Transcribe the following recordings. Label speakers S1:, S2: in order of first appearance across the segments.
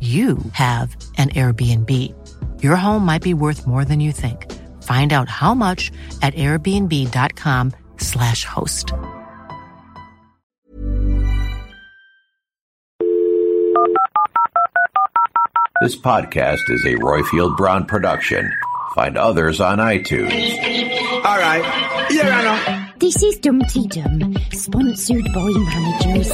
S1: you have an Airbnb. Your home might be worth more than you think. Find out how much at airbnb.com/slash host.
S2: This podcast is a Royfield Brown production. Find others on iTunes.
S3: All right. Here I know.
S4: This is Dumpty Dum, sponsored by managers.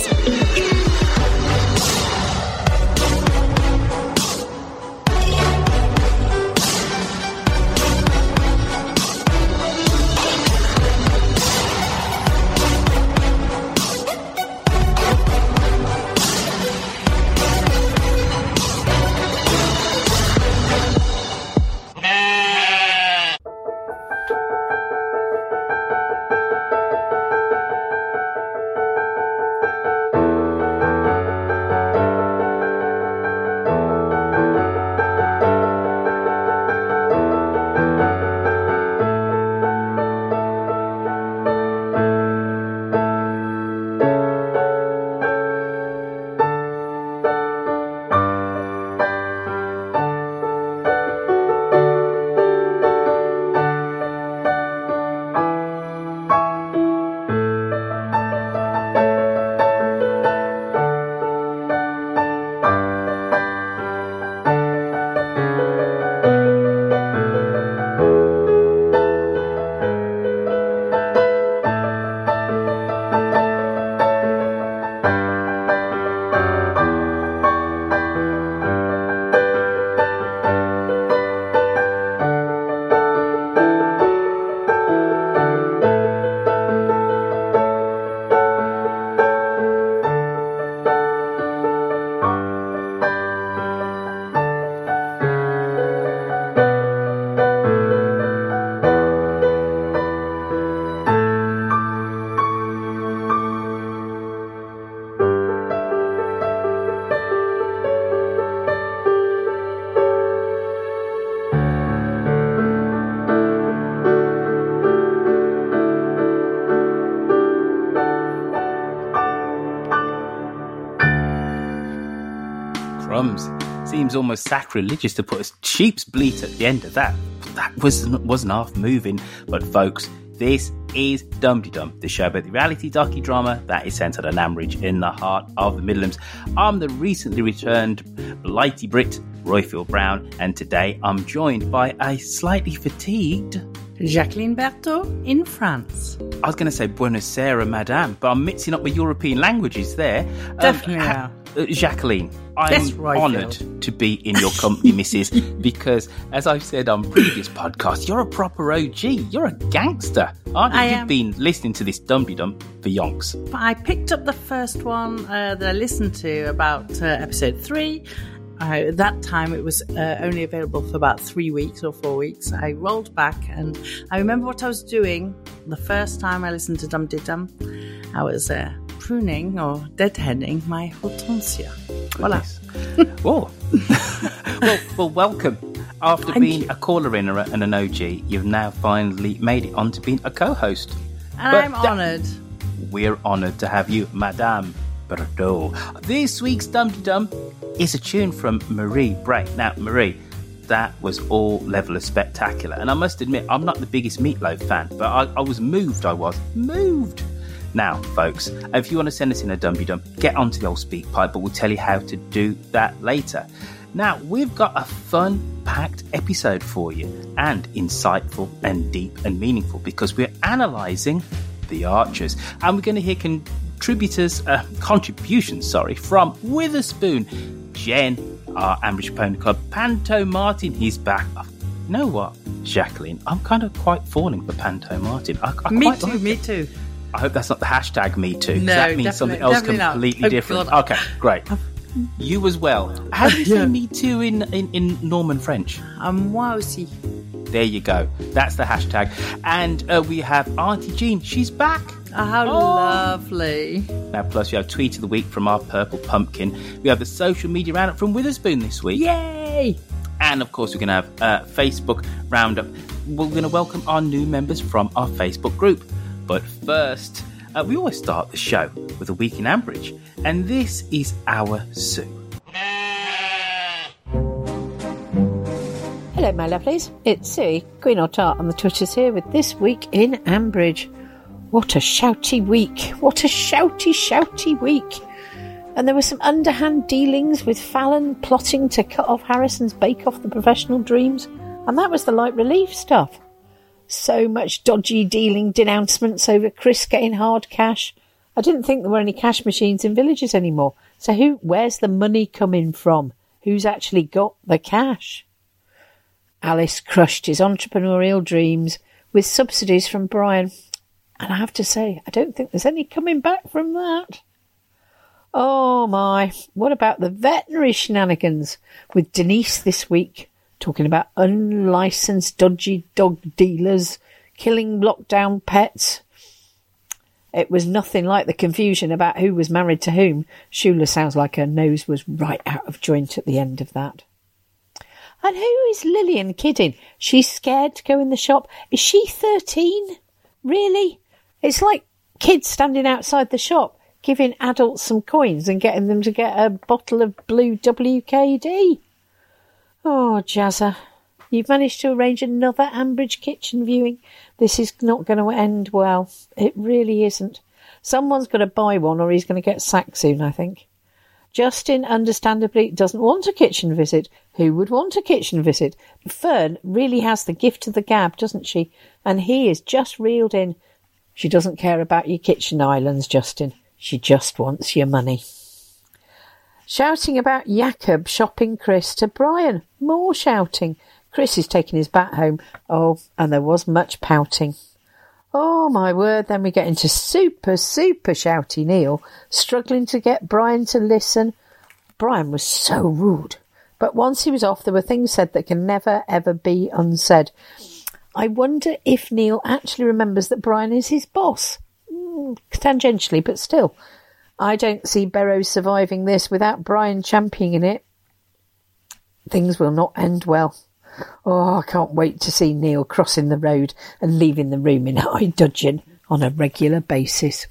S5: Seems almost sacrilegious to put a sheep's bleat at the end of that. That wasn't, wasn't half moving. But folks, this is Dumpty Dum, the show about the reality docudrama that is centered on Ambridge in the heart of the Midlands. I'm the recently returned Blighty Brit, Royfield Brown, and today I'm joined by a slightly fatigued
S6: Jacqueline Berthaud in France.
S5: I was going to say Buenos Aires, Madame, but I'm mixing up with European languages there. Um,
S6: Definitely
S5: ha- uh, Jacqueline, I'm
S6: right,
S5: honoured
S6: Phil.
S5: to be in your company, Mrs. Because, as I've said on previous podcasts, you're a proper OG. You're a gangster, aren't you?
S6: I
S5: You've
S6: am.
S5: been listening to this Dumpty Dum for yonks.
S6: But I picked up the first one uh, that I listened to about uh, episode three. Uh, at that time, it was uh, only available for about three weeks or four weeks. I rolled back and I remember what I was doing the first time I listened to Dum Dum. I was uh, pruning or deadheading my hortensia. Voila.
S5: Whoa. well, well, welcome. After
S6: Thank
S5: being
S6: you.
S5: a caller in and an OG, you've now finally made it onto being a co-host.
S6: And
S5: But
S6: I'm honoured.
S5: We're honoured to have you, Madame Berthaud. This week's Dum Dum is a tune from Marie Bray. Now, Marie, that was all level of spectacular. And I must admit, I'm not the biggest Meatloaf fan, but I, I was moved. I was moved. Now, folks, if you want to send us in a Dumby Dum, get onto the old SpeakPipe, but we'll tell you how to do that later. Now, we've got a fun packed episode for you and insightful and deep and meaningful because we're analysing the Archers and we're going to hear contributors, uh, contributions, sorry, from Witherspoon, Jen, our Ambridge Pony Club, Panto Martin, he's back. You know what, Jacqueline? I'm kind of quite falling for Panto Martin. I, I
S6: Me
S5: quite
S6: too,
S5: like
S6: me
S5: it.
S6: too.
S5: I hope that's not the hashtag me too.
S6: No,
S5: that means something else completely
S6: Oh,
S5: different.
S6: God.
S5: Okay, great. You as well. How do you say me too in, in, in Norman French?
S6: I'm wowsy.
S5: There you go. That's the hashtag. And uh, we have Auntie Jean. She's back.
S6: Oh, how
S5: Oh.
S6: lovely.
S5: Now, plus we have Tweet of the Week from our Purple Pumpkin. We have the social media roundup from Witherspoon this week.
S6: Yay!
S5: And of course, we're going to have uh, Facebook roundup. We're going to welcome our new members from our Facebook group. But first, uh, we always start the show with a week in Ambridge, and this is our Sue.
S7: Hello, my lovelies. It's Sue, Queen or on the Twitters here with This Week in Ambridge. What a shouty week. What a shouty, shouty week. And there were some underhand dealings with Fallon plotting to cut off Harrison's Bake Off the Professional Dreams. And that was the light relief stuff. So much dodgy dealing denouncements over Chris getting hard cash. I didn't think there were any cash machines in villages anymore. So who where's the money coming from? Who's actually got the cash? Alice crushed his entrepreneurial dreams with subsidies from Brian. And I have to say, I don't think there's any coming back from that. Oh my, what about the veterinary shenanigans with Denise this week? Talking about unlicensed dodgy dog dealers killing lockdown pets. It was nothing like the confusion about who was married to whom. Shula sounds like her nose was right out of joint at the end of that. And who is Lilian kidding? She's scared to go in the shop. Is she 13? Really? It's like kids standing outside the shop giving adults some coins and getting them to get a bottle of blue WKD. Oh, Jazzer, you've managed to arrange another Ambridge kitchen viewing. This is not going to end well. It really isn't. Someone's going to buy one or he's going to get sacked soon, I think. Justin, understandably, doesn't want a kitchen visit. Who would want a kitchen visit? Fern really has the gift of the gab, doesn't she? And he is just reeled in. She doesn't care about your kitchen islands, Justin. She just wants your money. Shouting about Jacob shopping Chris to Brian. More shouting. Chris is taking his bat home. Oh, and there was much pouting. Oh my word, then we get into super, super shouty Neil, struggling to get Brian to listen. Brian was so rude. But once he was off, there were things said that can never, ever be unsaid. I wonder if Neil actually remembers that Brian is his boss. Mm, tangentially, but still. I don't see Berrow surviving this without Brian championing it. Things will not end well. Oh, I can't wait to see Neil crossing the road and leaving the room in high dudgeon on a regular basis.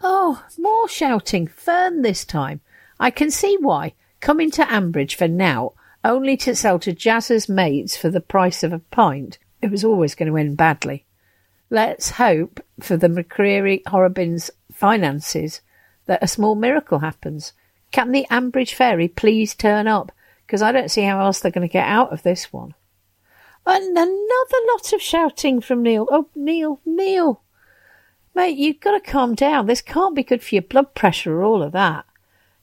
S7: Oh, more shouting. Fern this time. I can see why. Coming to Ambridge for now, only to sell to Jazz's mates for the price of a pint, it was always going to end badly. Let's hope for the McCreary Horrobins finances that a small miracle happens. Can the Ambridge Fairy please turn up? Because I don't see how else they're going to get out of this one. And another lot of shouting from Neil. Oh, Neil, Neil. Mate, you've got to calm down. This can't be good for your blood pressure or all of that.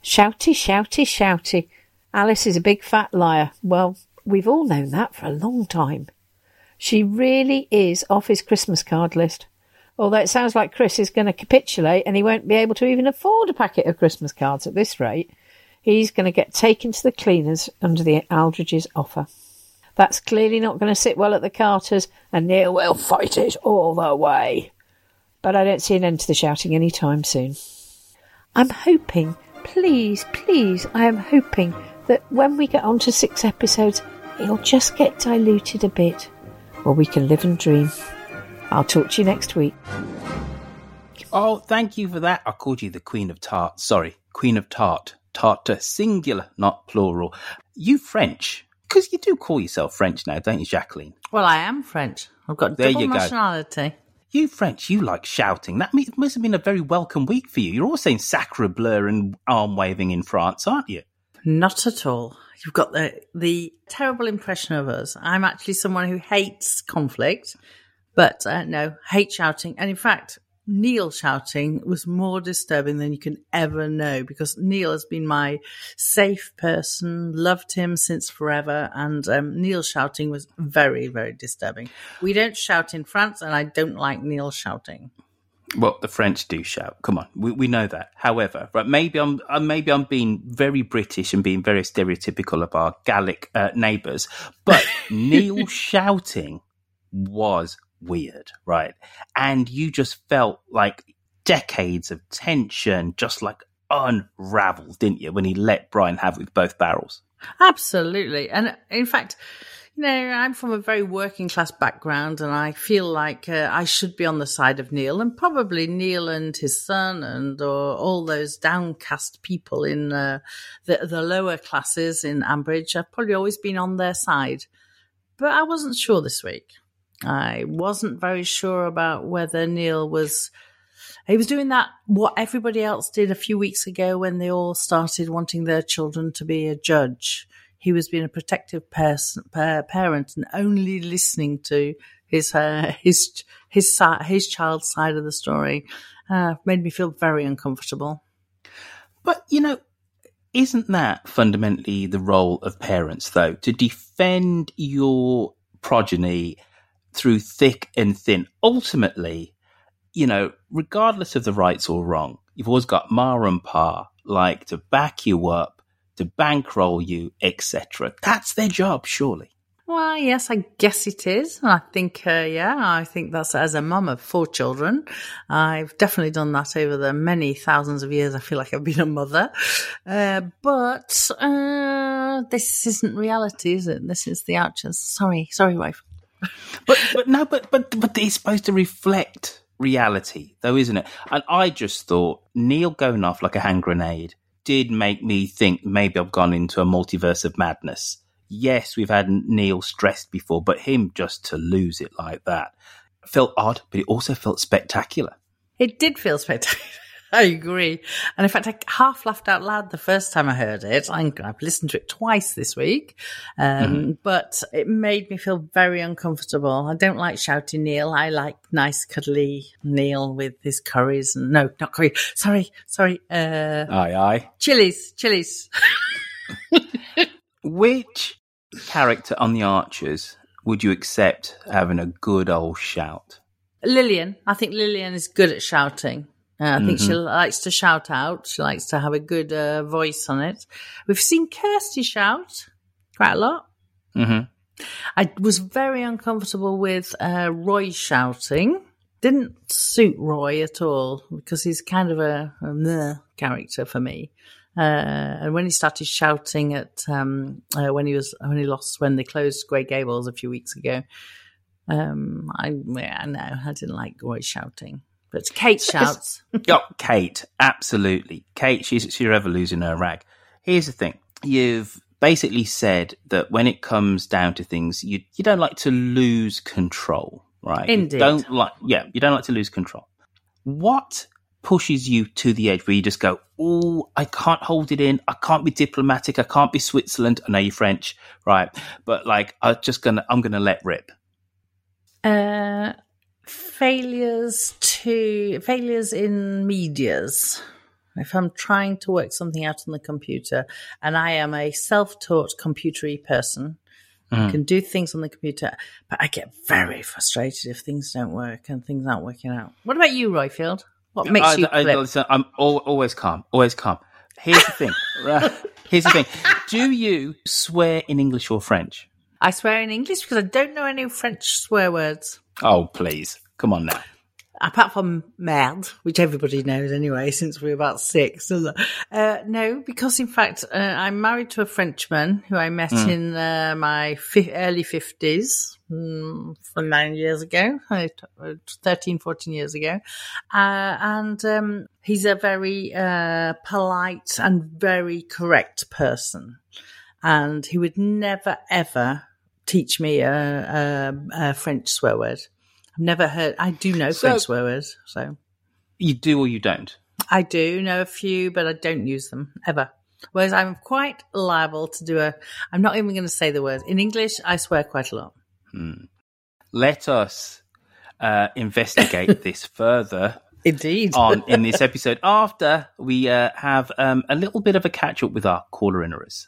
S7: Shouty, shouty, shouty. Alice is a big fat liar. Well, we've all known that for a long time. She really is off his Christmas card list. Although it sounds like Chris is going to capitulate and he won't be able to even afford a packet of Christmas cards at this rate. He's going to get taken to the cleaners under the Aldridge's offer. That's clearly not going to sit well at the Carters, and Neil will fight it all the way. But I don't see an end to the shouting any time soon. I'm hoping, please, please, I am hoping that when we get on to six episodes, it'll just get diluted a bit. Well, we can live and dream. I'll talk to you next week.
S5: Oh, thank you for that. I called you the Queen of Tart. Sorry, Queen of Tart. Tart singular, not plural. You French? Because you do call yourself French now, don't you, Jacqueline?
S6: Well, I am French. I've got
S5: There
S6: double
S5: you go.
S6: nationality.
S5: You French, you like shouting. That must have been a very welcome week for you. You're all saying sacre bleu and arm waving in France, aren't you?
S6: Not at all. You've got the the terrible impression of us. I'm actually someone who hates conflict, but uh, no, hate shouting. And in fact, Neil shouting was more disturbing than you can ever know because Neil has been my safe person, loved him since forever, and um, Neil shouting was very, very disturbing. We don't shout in France, and I don't like Neil shouting.
S5: Well, the French do shout. Come on, we, we know that. However, right, maybe I'm uh, maybe I'm being very British and being very stereotypical of our Gallic uh, neighbours, but Neil shouting was weird, right? And you just felt like decades of tension just like unraveled, didn't you, when he let Brian have it with both barrels?
S6: Absolutely. And in fact, you know, I'm from a very working class background and I feel like uh, I should be on the side of Neil and probably Neil and his son and or all those downcast people in uh, the, the lower classes in Ambridge. I've probably always been on their side. But I wasn't sure this week. I wasn't very sure about whether Neil was. He was doing that, what everybody else did a few weeks ago when they all started wanting their children to be a judge. He was being a protective person, parent and only listening to his uh, his his his child's side of the story. Uh, made me feel very uncomfortable.
S5: But you know, isn't that fundamentally the role of parents, though, to defend your progeny through thick and thin. Ultimately, you know, regardless of the rights or wrong, you've always got Ma and Pa like to back you up, to bankroll you, etc. That's their job, surely.
S6: Well, yes, I guess it is. I think, uh, yeah, I think that's as a mum of four children. I've definitely done that over the many thousands of years. I feel like I've been a mother. Uh, but uh, this isn't reality, is it? This is the Archers. Sorry, sorry, wife
S5: but but no, but but but it's supposed to reflect reality, though, isn't it? And I just thought Neil going off like a hand grenade did make me think maybe I've gone into a multiverse of madness. Yes, we've had Neil stressed before, but him just to lose it like that felt odd, but it also felt spectacular.
S6: It did feel spectacular. I agree. And in fact, I half laughed out loud the first time I heard it. i have listened to it twice this week, um, mm-hmm. but it made me feel very uncomfortable. I don't like shouting Neil. I like nice, cuddly Neil with his curries. And, no, not curry. Sorry, sorry. Uh,
S5: aye, aye.
S6: Chilies, chilies.
S5: Which character on the Archers would you accept having a good old shout?
S6: Lilian. I think Lilian is good at shouting. Uh, I think mm-hmm. she likes to shout out. She likes to have a good uh, voice on it. We've seen Kirsty shout quite a lot.
S5: Mm-hmm.
S6: I was very uncomfortable with uh, Roy shouting. Didn't suit Roy at all because he's kind of a, a character for me. Uh, and when he started shouting at um, uh, when he was when he lost when they closed Grey Gables a few weeks ago, um, I yeah, no, I didn't like Roy shouting. But Kate shouts.
S5: oh, Kate, absolutely. Kate, she's, she's ever losing her rag. Here's the thing. You've basically said that when it comes down to things, you, you don't like to lose control, right?
S6: Indeed.
S5: You don't like, yeah, you don't like to lose control. What pushes you to the edge where you just go, oh, I can't hold it in. I can't be diplomatic. I can't be Switzerland. I know you're French, right? But like, I'm just gonna, I'm gonna let rip.
S6: Uh, failures to failures in medias. If I'm trying to work something out on the computer and I am a self-taught computery person, mm. I can do things on the computer, but I get very frustrated if things don't work and things aren't working out. What about you, Royfield? What makes I, you I, flip?
S5: listen, I'm always calm, always calm. Here's the thing. Here's the thing. Do you swear in English or French?
S6: I swear in English because I don't know any French swear words.
S5: Oh, please. Come on now.
S6: Apart from mad, which everybody knows anyway, since we are about six. Uh, no, because in fact, uh, I'm married to a Frenchman who I met mm. in uh, my fi- early 50s, mm, nine years ago, uh, 13, 14 years ago. Uh, and um, he's a very uh, polite and very correct person. And he would never, ever teach me a, a, a French swear word. I've never heard. I do know so, French swear words, so
S5: you do or you don't.
S6: I do know a few, but I don't use them ever. Whereas I'm quite liable to do a, I'm not even going to say the words In English, I swear quite a lot.
S5: Let us uh, investigate this further
S6: Indeed.
S5: on in this episode after we uh, have um, a little bit of a catch up with our caller inners.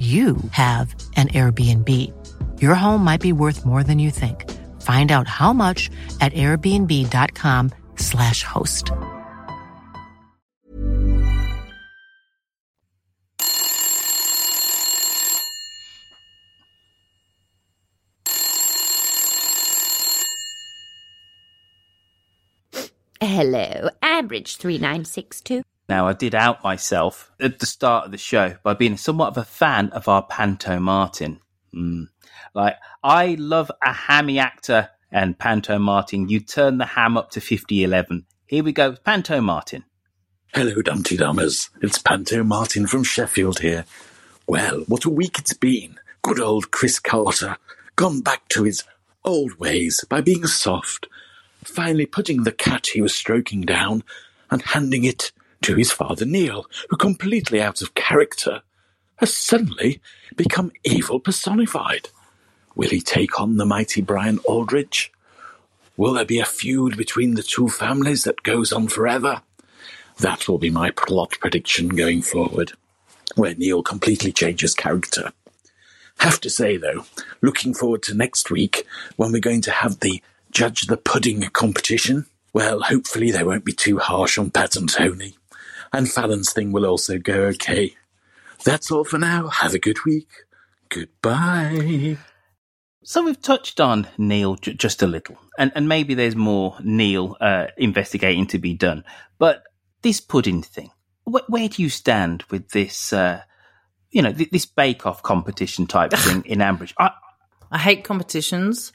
S1: you have an Airbnb. Your home might be worth more than you think. Find out how much at airbnb.com/slash host.
S4: Hello, Ambridge 3962.
S5: Now, I did out myself at the start of the show by being somewhat of a fan of our Panto Martin. Mm. Like, I love a hammy actor and Panto Martin. You turn the ham up to 5011. Here we go, Panto Martin.
S8: Hello, Dumpty Dummers. It's Panto Martin from Sheffield here. Well, what a week it's been. Good old Chris Carter, gone back to his old ways by being soft, finally putting the cat he was stroking down and handing it to his father Neil, who, completely out of character, has suddenly become evil personified. Will he take on the mighty Brian Aldridge? Will there be a feud between the two families that goes on forever? That will be my plot prediction going forward, where Neil completely changes character. Have to say, though, looking forward to next week when we're going to have the Judge the Pudding competition. Well, hopefully they won't be too harsh on Pat and Tony. And Fallon's thing will also go okay. That's all for now. Have a good week. Goodbye.
S5: So we've touched on Neil j- just a little, and, and maybe there's more Neil uh, investigating to be done. But this pudding thing, wh- where do you stand with this? Uh, you know, th- this Bake Off competition type thing in Ambridge. I,
S6: I hate competitions,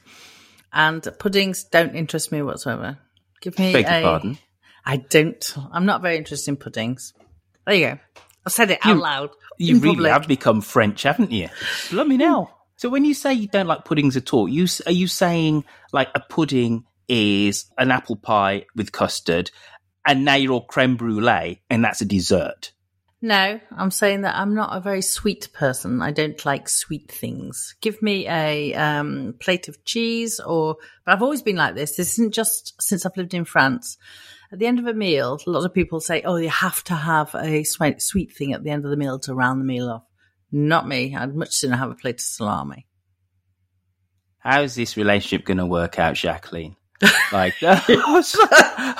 S6: and puddings don't interest me whatsoever. Give me
S5: Beg your
S6: a.
S5: pardon?
S6: I don't. I'm not very interested in puddings. There you go. I said it out
S5: You-
S6: loud.
S5: You really
S6: public.
S5: have become French, haven't you? Let me know. So when you say you don't like puddings at all, you are you saying like a pudding is an apple pie with custard, and now you're all creme brulee, and that's a dessert?
S6: No, I'm saying that I'm not a very sweet person. I don't like sweet things. Give me a um, plate of cheese, or but I've always been like this. This isn't just since I've lived in France. At the end of a meal, a lot of people say, "Oh, you have to have a sweet, sweet thing at the end of the meal to round the meal off." Not me. I'd much sooner have a plate of salami.
S5: How is this relationship going to work out, Jacqueline? Like, oh,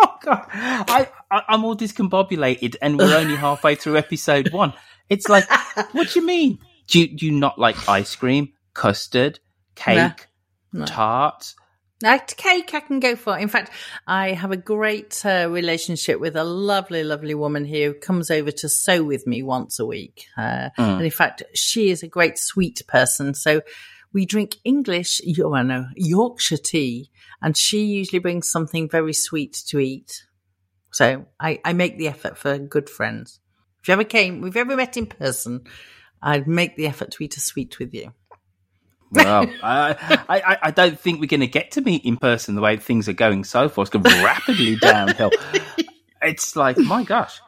S5: oh God, I, I, I'm all discombobulated, and we're only halfway through episode one. It's like, what do you mean? Do you, do you not like ice cream, custard, cake,
S6: No.
S5: tart?
S6: Now, cake I can go for. In fact, I have a great uh, relationship with a lovely, lovely woman here who comes over to sew with me once a week. Uh,
S5: Mm.
S6: And in fact, she is a great sweet person. So we drink English, oh, no, Yorkshire tea, and she usually brings something very sweet to eat. So I, I make the effort for good friends. If you ever came, if you ever met in person, I'd make the effort to eat a sweet with you.
S5: Well, I, I, I don't think we're going to get to meet in person the way things are going so far. It's going rapidly downhill. It's like, my gosh,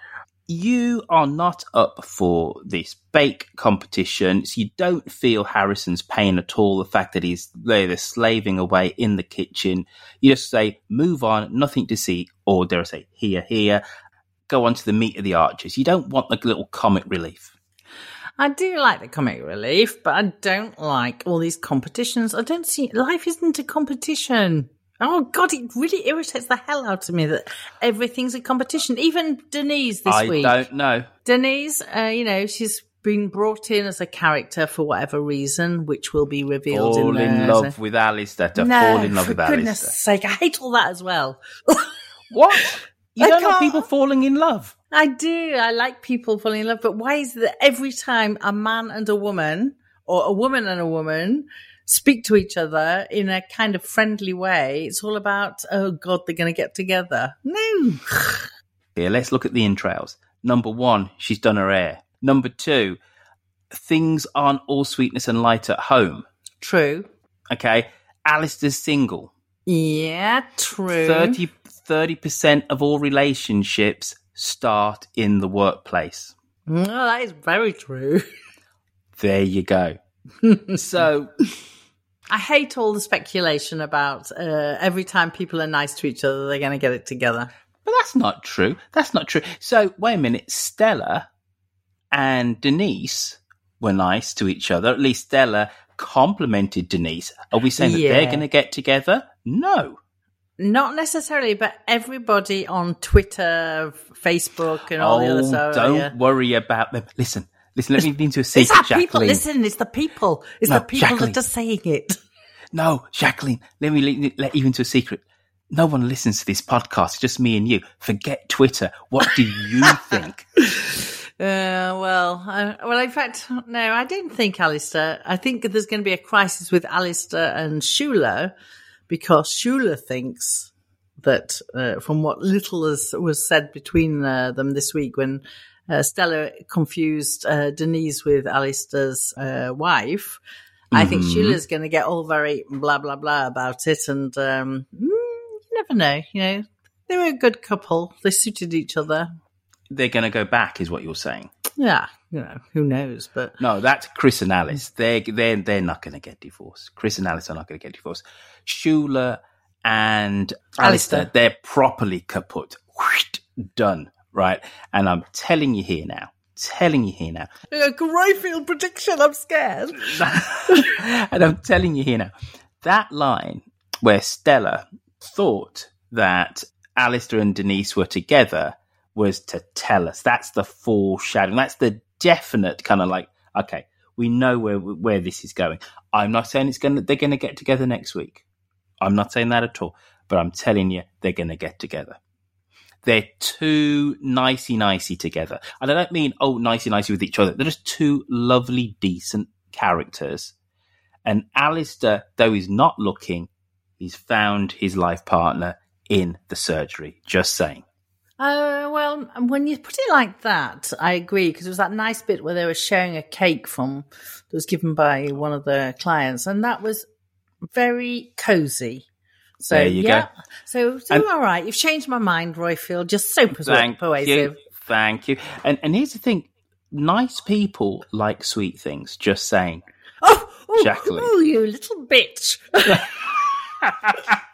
S5: you are not up for this bake competition. So you don't feel Harrison's pain at all. The fact that he's there slaving away in the kitchen. You just say, move on, nothing to see, or dare I say, here, here. Go on to the meat of the Archers. You don't want like little comic relief.
S6: I do like the comic relief, but I don't like all these competitions. I don't see life isn't a competition. Oh God, it really irritates the hell out of me that everything's a competition. Even Denise this
S5: I
S6: week.
S5: don't know.
S6: Denise, uh, you know, she's been brought in as a character for whatever reason, which will be revealed
S5: Fall
S6: in,
S5: in
S6: there.
S5: love with Alistair. To
S6: no,
S5: fall in love
S6: for
S5: with
S6: goodness sake, I hate all that as well.
S5: What? You
S6: I
S5: don't like people falling in love?
S6: I do. I like people falling in love, but why is it that every time a man and a woman, or a woman and a woman, speak to each other in a kind of friendly way, it's all about, oh God, they're going to get together? No.
S5: Here, let's look at the entrails. Number one, she's done her hair. Number two, things aren't all sweetness and light at home.
S6: True.
S5: Okay. Alistair's single.
S6: Yeah, true.
S5: 30, percent of all relationships start in the workplace.
S6: No, that is very true.
S5: There you go. so,
S6: I hate all the speculation about uh, every time people are nice to each other, they're going to get it together.
S5: but that's not true. That's not true. So, wait a minute. Stella and Denise were nice to each other. At least Stella complimented Denise. Are we saying that they're going to get together? No.
S6: Not necessarily, but everybody on Twitter, Facebook, and all the other
S5: Oh,
S6: stuff.
S5: don't
S6: yeah.
S5: worry about them. Listen, listen. Let me into a secret, It's
S6: that people.
S5: Jacqueline.
S6: Listen, it's the people. It's
S5: No,
S6: the people
S5: Jacqueline.
S6: that are saying it.
S5: No, Jacqueline. Let me let, let you into a secret. No one listens to this podcast. It's just me and you. Forget Twitter. What do you think?
S6: Uh, well, uh, well, in fact, no, I didn't think Alistair. I think there's going to be a crisis with Alistair and Shula because Shula thinks that, uh, from what little has, was said between uh, them this week when uh, Stella confused uh, Denise with Alistair's uh, wife, I think. Shula's going to get all very blah, blah, blah about it. And um, mm, you never know, you know. They were a good couple. They suited each other.
S5: They're going to go back, is what you're saying.
S6: Yeah, you know, who knows? But
S5: No, that's Chris and Alice. They're they're they're not going to get divorced. Chris and Alice are not going to get divorced. Shula and Alistair,
S6: Alistair.
S5: they're properly kaput. Done. Right. And I'm telling you here now. Telling you here now.
S6: a Greyfield prediction. I'm scared.
S5: and I'm telling you here now, that line where Stella thought that Alistair and Denise were together was to tell us. That's the foreshadowing. That's the definite kind of like, okay, we know where where this is going. I'm not saying it's gonna they're gonna get together next week. I'm not saying that at all. But I'm telling you, they're gonna get together. They're too nicey nicey together. And I don't mean, oh, nicey nicey with each other. They're just two lovely, decent characters. And Alistair, though he's not looking, he's found his life partner in the surgery. Just saying.
S6: Uh, well, when you put it like that, I agree because it was that nice bit where they were sharing a cake from that was given by one of the clients, and that was very cozy. So
S5: There you go.
S6: yeah, so, so
S5: And-
S6: all right, you've changed my mind, Royfield. Just so
S5: Thank
S6: persuasive.
S5: you. Thank you. And and here's the thing. Nice people like sweet things. Just saying.
S6: Oh, oh,
S5: Jacqueline.
S6: oh, you little bitch!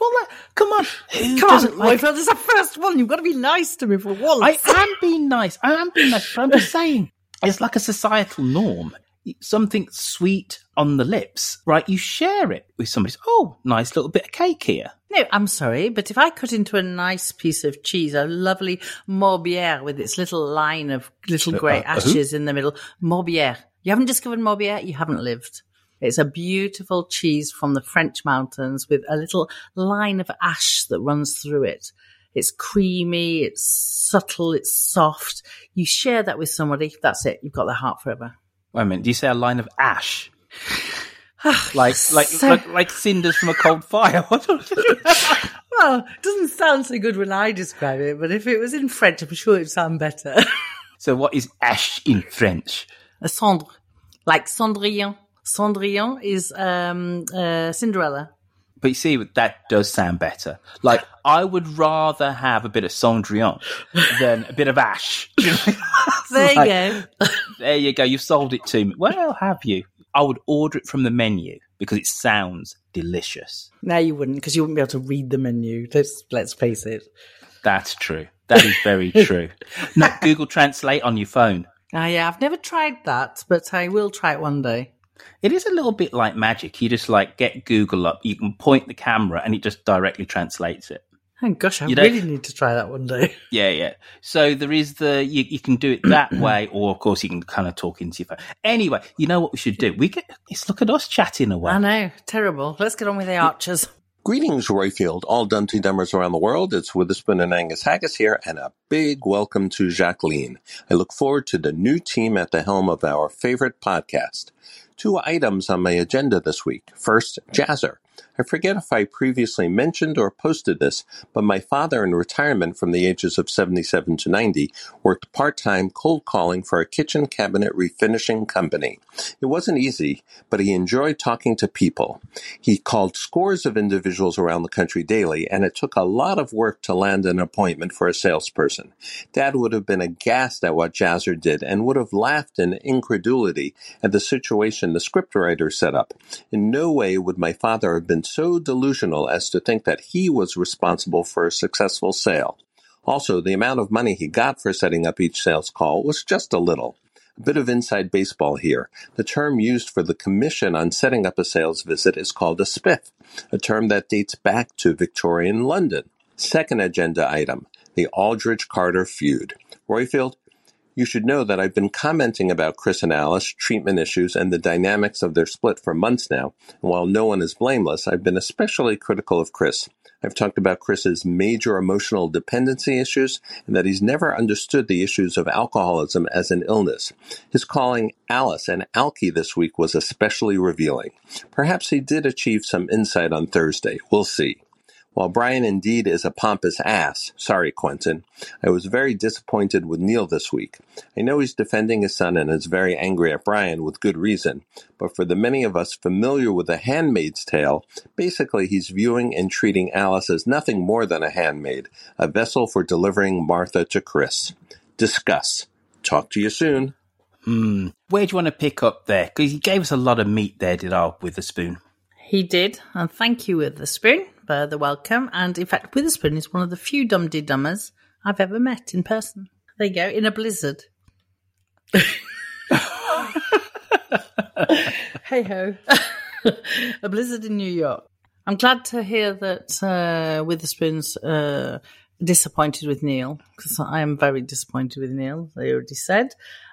S5: Well, come on. Who
S6: Come on,
S5: like
S6: Royfield. It's the first one. You've got to be nice to me for once.
S5: I am being nice. I am being nice. But I'm just saying, it's like a societal norm. Something sweet on the lips, right? You share it with somebody. Oh, nice little bit of cake here.
S6: No, I'm sorry, but if I cut into a nice piece of cheese, a lovely Morbier with its little line of little
S5: Uh,
S6: grey
S5: uh,
S6: ashes in the middle, Morbier. You haven't discovered Morbier, you haven't lived. It's a beautiful cheese from the French mountains with a little line of ash that runs through it. It's creamy, it's subtle, it's soft. You share that with somebody, that's it. You've got their heart forever.
S5: Wait a minute. Do you say a line of ash? like ah, like,
S6: so-
S5: like like cinders from a cold fire.
S6: Well, it doesn't sound so good when I describe it, but if it was in French, I'm sure it'd sound better.
S5: so what is ash in French?
S6: A cendre, like Cendrillon. Cendrillon is um, uh, Cinderella.
S5: But you see, that does sound better. Like, I would rather have a bit of Cendrillon than a bit of ash. You know?
S6: There you go.
S5: there you go. You've sold it to me. Well, have you? I would order it from the menu because it sounds delicious.
S6: No, you wouldn't, because you wouldn't be able to read the menu. Let's let's face it.
S5: That's true. That is very true. Not Google Translate on your phone.
S6: Ah, yeah, I've never tried that, but I will try it one day.
S5: It is a little bit like magic. You just like get Google up, you can point the camera, and it just directly translates it.
S6: Oh gosh, I
S5: You don't-
S6: really need to try that one day.
S5: Yeah, yeah. So there is the you, you can do it that way, or of course you can kind of talk into your phone. Anyway, you know what we should do? We get let's look at us chatting away.
S6: I know, terrible. Let's get on with the archers.
S9: Greetings, Royfield, all Dumpty Dummers around the world. It's Witherspoon and Angus Haggis here, and a big welcome to Jacqueline. I look forward to the new team at the helm of our favorite podcast. Two items on my agenda this week. First, Jazzer. I forget if I previously mentioned or posted this, but my father in retirement from the ages of 77 to 90 worked part-time cold calling for a kitchen cabinet refinishing company. It wasn't easy, but he enjoyed talking to people. He called scores of individuals around the country daily, and it took a lot of work to land an appointment for a salesperson. Dad would have been aghast at what Jazzer did and would have laughed in incredulity at the situation the scriptwriter set up. In no way would my father have been so delusional as to think that he was responsible for a successful sale. Also, the amount of money he got for setting up each sales call was just a little. A bit of inside baseball here. The term used for the commission on setting up a sales visit is called a spiff, a term that dates back to Victorian London. Second agenda item, the Aldridge Carter feud. Royfield, you should know that I've been commenting about Chris and Alice, treatment issues, and the dynamics of their split for months now. And while no one is blameless, I've been especially critical of Chris. I've talked about Chris's major emotional dependency issues and that he's never understood the issues of alcoholism as an illness. His calling Alice an alkie this week was especially revealing. Perhaps he did achieve some insight on Thursday. We'll see. While Brian indeed is a pompous ass, sorry, Quentin, I was very disappointed with Neil this week. I know he's defending his son and is very angry at Brian with good reason, but for the many of us familiar with The Handmaid's Tale, basically he's viewing and treating Alice as nothing more than a handmaid, a vessel for delivering Martha to Chris. Discuss. Talk to you soon.
S5: Hmm. Where do you want to pick up there? Because he gave us a lot of meat there, did I, Witherspoon?
S6: He did, and thank you, Witherspoon, for the welcome. And in fact, Witherspoon is one of the few Dumdy Dummers I've ever met in person. There you go, in a blizzard. hey ho. a blizzard in New York. I'm glad to hear that uh, Witherspoon's uh, disappointed with Neil, because I am very disappointed with Neil, they already said.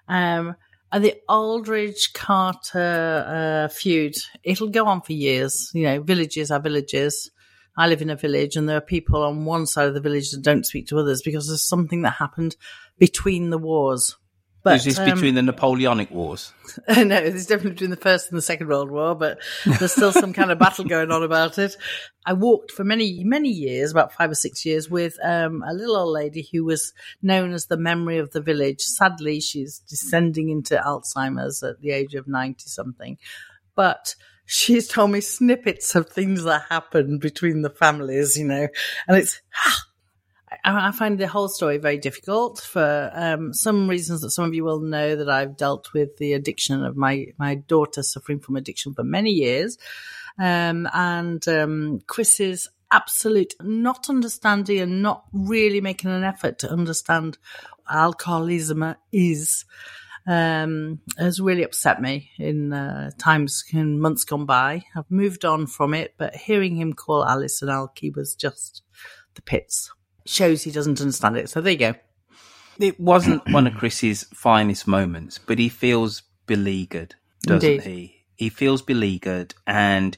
S6: Um, and the Aldridge Carter uh, feud, it'll go on for years. You know, villages are villages. I live in a village, and there are people on one side of the village that don't speak to others because there's something that happened between the wars. But,
S5: is this
S6: um,
S5: between the Napoleonic Wars?
S6: no, it's definitely between the First and the Second World War, but there's still some kind of battle going on about it. I walked for many, many years, about five or six years, with um, a little old lady who was known as the memory of the village. Sadly, she's descending into Alzheimer's at the age of 90 something. But she's told me snippets of things that happened between the families, you know, and it's, I I find the whole story very difficult for um, some reasons that some of you will know that I've dealt with the addiction of my my daughter suffering from addiction for many years, um, and um, Chris's absolute not understanding and not really making an effort to understand alcoholism is. Um, has really upset me in uh, times in months gone by. I've moved on from it, but hearing him call Alice and Alki was just the pits shows he doesn't understand it. So there you go.
S5: It wasn't one of Chris's finest moments, but he feels beleaguered, doesn't
S6: Indeed.
S5: he? He feels beleaguered and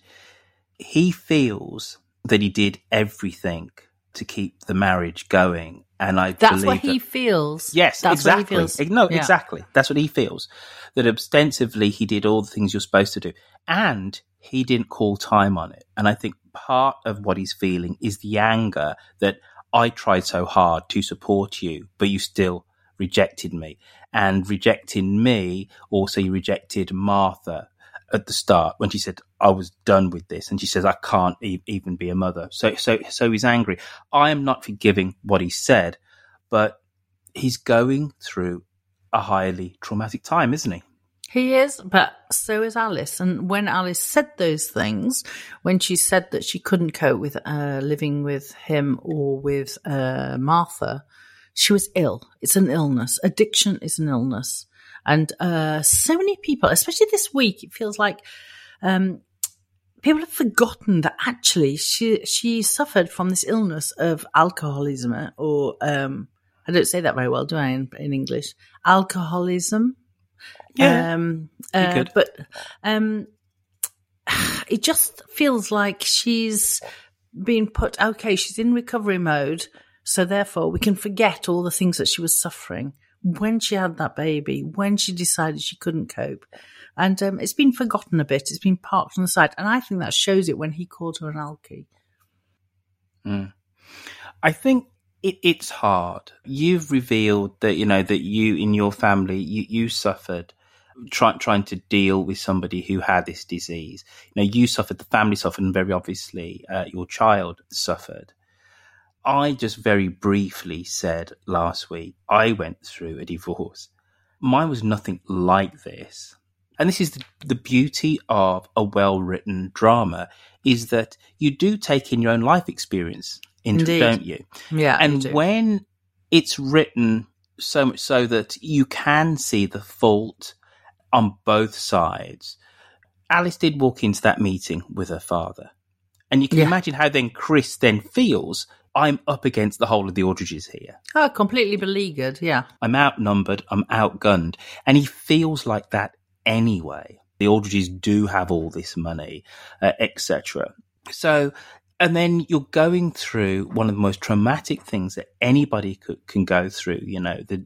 S5: he feels that he did everything to keep the marriage going. And I
S6: That's what he
S5: that-
S6: feels.
S5: Yes,
S6: That's what he
S5: exactly.
S6: feels.
S5: No,
S6: Yeah.
S5: exactly. That's what he feels. That ostensibly he did all the things you're supposed to do. And he didn't call time on it. And I think part of what he's feeling is the anger that I tried so hard to support you, but you still rejected me. And rejecting me, also you rejected Martha at the start when she said, I was done with this. And she says, I can't e- even be a mother. So, so, so he's angry. I am not forgiving what he said, but he's going through a highly traumatic time, isn't he?
S6: He is, but so is Alice. And when Alice said those things, when she said that she couldn't cope with uh, living with him or with uh, Martha, she was ill. It's an illness. Addiction is an illness. And uh, so many people, especially this week, it feels like um, people have forgotten that actually she she suffered from this illness of alcoholism, or um, I don't say that very well, do I, in, in English? Alcoholism.
S5: Yeah,
S6: Um, uh, but um, it just feels like she's been put, okay, she's in recovery mode. So therefore we can forget all the things that she was suffering when she had that baby, when she decided she couldn't cope. And um, it's been forgotten a bit. It's been parked on the side. And I think that shows it when he called her an alkie.
S5: Mm. I think it, it's hard. You've revealed that you know that you in your family you, you suffered trying trying to deal with somebody who had this disease. You know, you suffered, the family suffered, and very obviously uh, your child suffered. I just very briefly said last week I went through a divorce. Mine was nothing like this. And this is the, the beauty of a well written drama is that you do take in your own life experience into
S6: Indeed.
S5: it, don't you?
S6: Yeah, you
S5: And
S6: do.
S5: when it's written so much so that you can see the fault on both sides. Alice did walk into that meeting with her father. And you can
S6: Yeah.
S5: imagine how then Chris then feels. I'm up against the whole of the Aldridges here.
S6: Oh, completely beleaguered. Yeah.
S5: I'm outnumbered. I'm outgunned. And he feels like that anyway. The Aldridges do have all this money, uh, etc. So, and then you're going through one of the most traumatic things that anybody could, can go through, you know, the,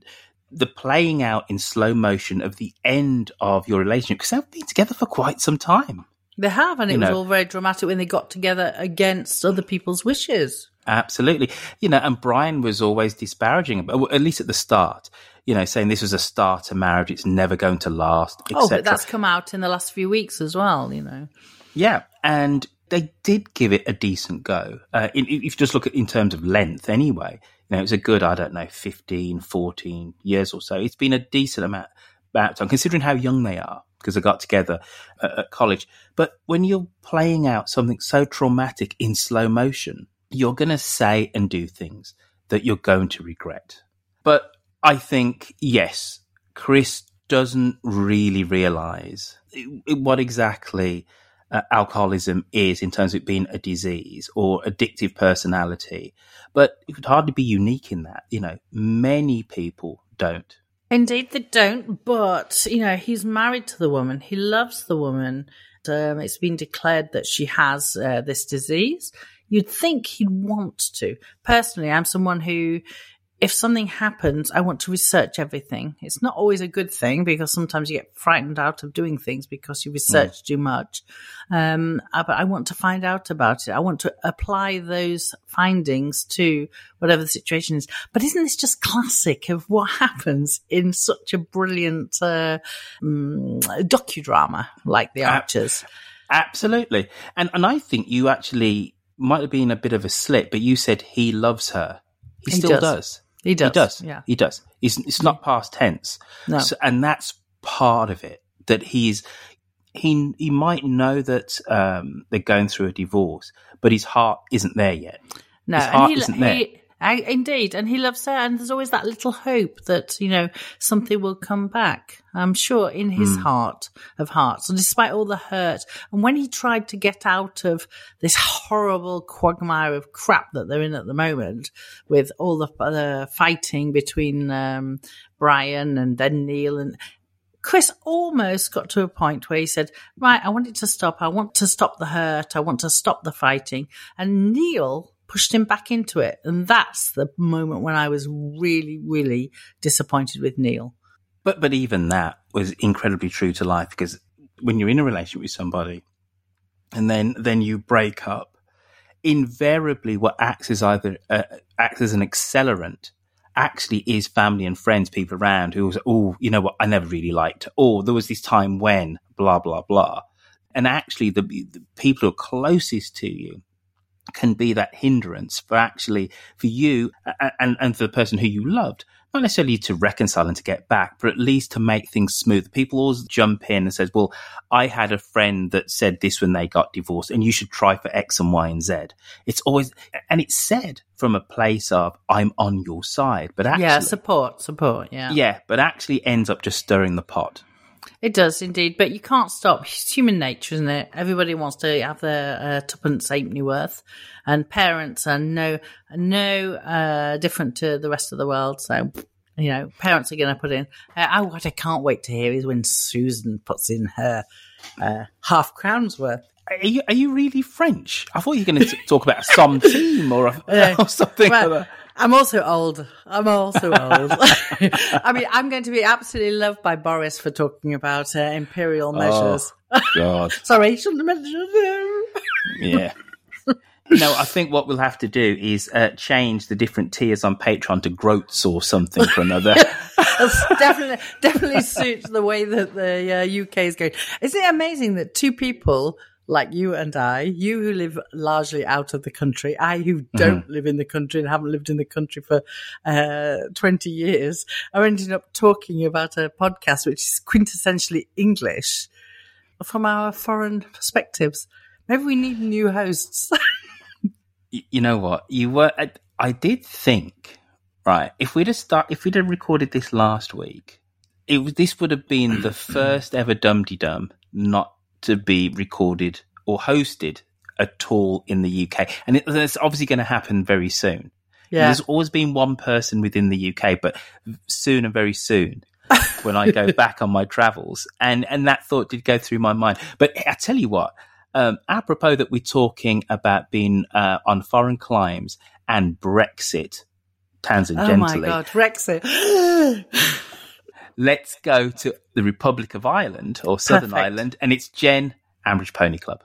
S5: the playing out in slow motion of the end of your relationship because they've been together for quite some time.
S6: They have, and it
S5: You
S6: was
S5: know.
S6: all very dramatic when they got together against other people's wishes.
S5: Absolutely. You know, and Brian was always disparaging, at least at the start, you know, saying this was a start to marriage, it's never going to last.
S6: Oh, but that's come out in the last few weeks as well, you know.
S5: Yeah, and they did give it a decent go. Uh, in, if you just look at in terms of length, anyway, you know, it's a good, I don't know, 15, 14 years or so. It's been a decent amount, amount of time, considering how young they are, because they got together at, at college. But when you're playing out something so traumatic in slow motion, you're going to say and do things that you're going to regret. But I think, yes, Chris doesn't really realize what exactly uh, alcoholism is in terms of it being a disease or addictive personality. But it would hardly be unique in that. You know, many people don't.
S6: Indeed, they don't. But you know, he's married to the woman. He loves the woman. Um, it's been declared that she has uh, this disease. You'd think he'd want to. Personally, I'm someone who, if something happens, I want to research everything. It's not always a good thing because sometimes you get frightened out of doing things because you research too much. Um, uh, but I want to find out about it. I want to apply those findings to whatever the situation is. But isn't this just classic of what happens in such a brilliant uh, um, docudrama like The Archers?
S5: Absolutely. And and I think you actually might have been a bit of a slip, but you said he loves her. He,
S6: He
S5: still
S6: does.
S5: does.
S6: He does,
S5: He does.
S6: yeah.
S5: He does. It's, it's not past tense.
S6: No.
S5: So, and that's part of it. That he's he he might know that um, they're going through a divorce, but his heart isn't there yet.
S6: No,
S5: his heart
S6: and he,
S5: isn't there.
S6: he I, indeed, and he loves her, and there's always that little hope that you know something will come back. I'm sure in his
S5: Hmm.
S6: heart of hearts, and despite all the hurt, and when he tried to get out of this horrible quagmire of crap that they're in at the moment, with all the, the fighting between um, Brian and then Neil and. Chris almost got to a point where he said, Right, I want it to stop. I want to stop the hurt. I want to stop the fighting. And Neil pushed him back into it. And that's the moment when I was really, really disappointed with Neil.
S5: But but even that was incredibly true to life because when you're in a relationship with somebody, and then then you break up, invariably what acts as either uh, acts as an accelerant actually is family and friends, people around who was, oh, you know what, I never really liked, or there was this time when, blah, blah, blah. And actually, the, the people who are closest to you can be that hindrance for actually, for you and, and for the person who you loved not necessarily to reconcile and to get back, but at least to make things smooth. People always jump in and says, well, I had a friend that said this when they got divorced and you should try for X and Y and Z. It's always, and it's said from a place of, I'm on your side, but actually.
S6: Yeah, support, support, yeah.
S5: Yeah, but actually ends up just stirring the pot.
S6: It does indeed, but you can't stop. It's human nature, isn't it? Everybody wants to have their uh, tuppence halfpenny worth, and parents are no no uh, different to the rest of the world. So, you know, parents are going to put in. Uh, oh, what I can't wait to hear is when Susan puts in her uh, half crown's worth.
S5: Are you, are you really French? I thought you were going to talk about some team or, a, or something. Well, like
S6: I'm also old. I'm also old. I mean, I'm going to be absolutely loved by Boris for talking about uh, imperial oh, measures.
S5: Oh, God.
S6: Sorry, shouldn't have mentioned him.
S5: yeah. No, I think what we'll have to do is uh, change the different tiers on Patreon to groats or something for another.
S6: definitely, definitely suits the way that the uh, UK is going. Isn't it amazing that two people like you and I, you who live largely out of the country, I who don't mm-hmm. live in the country and haven't lived in the country for uh, 20 years, are ending up talking about a podcast which is quintessentially English from our foreign perspectives. Maybe we need new hosts.
S5: you know what? You were. I, I, did think, right? If we'd have start, if we'd have recorded this last week, it was. This would have been the first ever Dum Dum not to be recorded or hosted at all in the UK. And it, it's obviously going to happen very soon. Yeah. There's always been one person within the UK, but soon and very soon when I go back on my travels. And, and that thought did go through my mind. But I tell you what, um, apropos that we're talking about being uh, on foreign climes and Brexit, tangentially. Oh my
S6: God, Brexit.
S5: let's go to the Republic of Ireland or Southern Perfect. Ireland, and it's Jen, Ambridge Pony Club.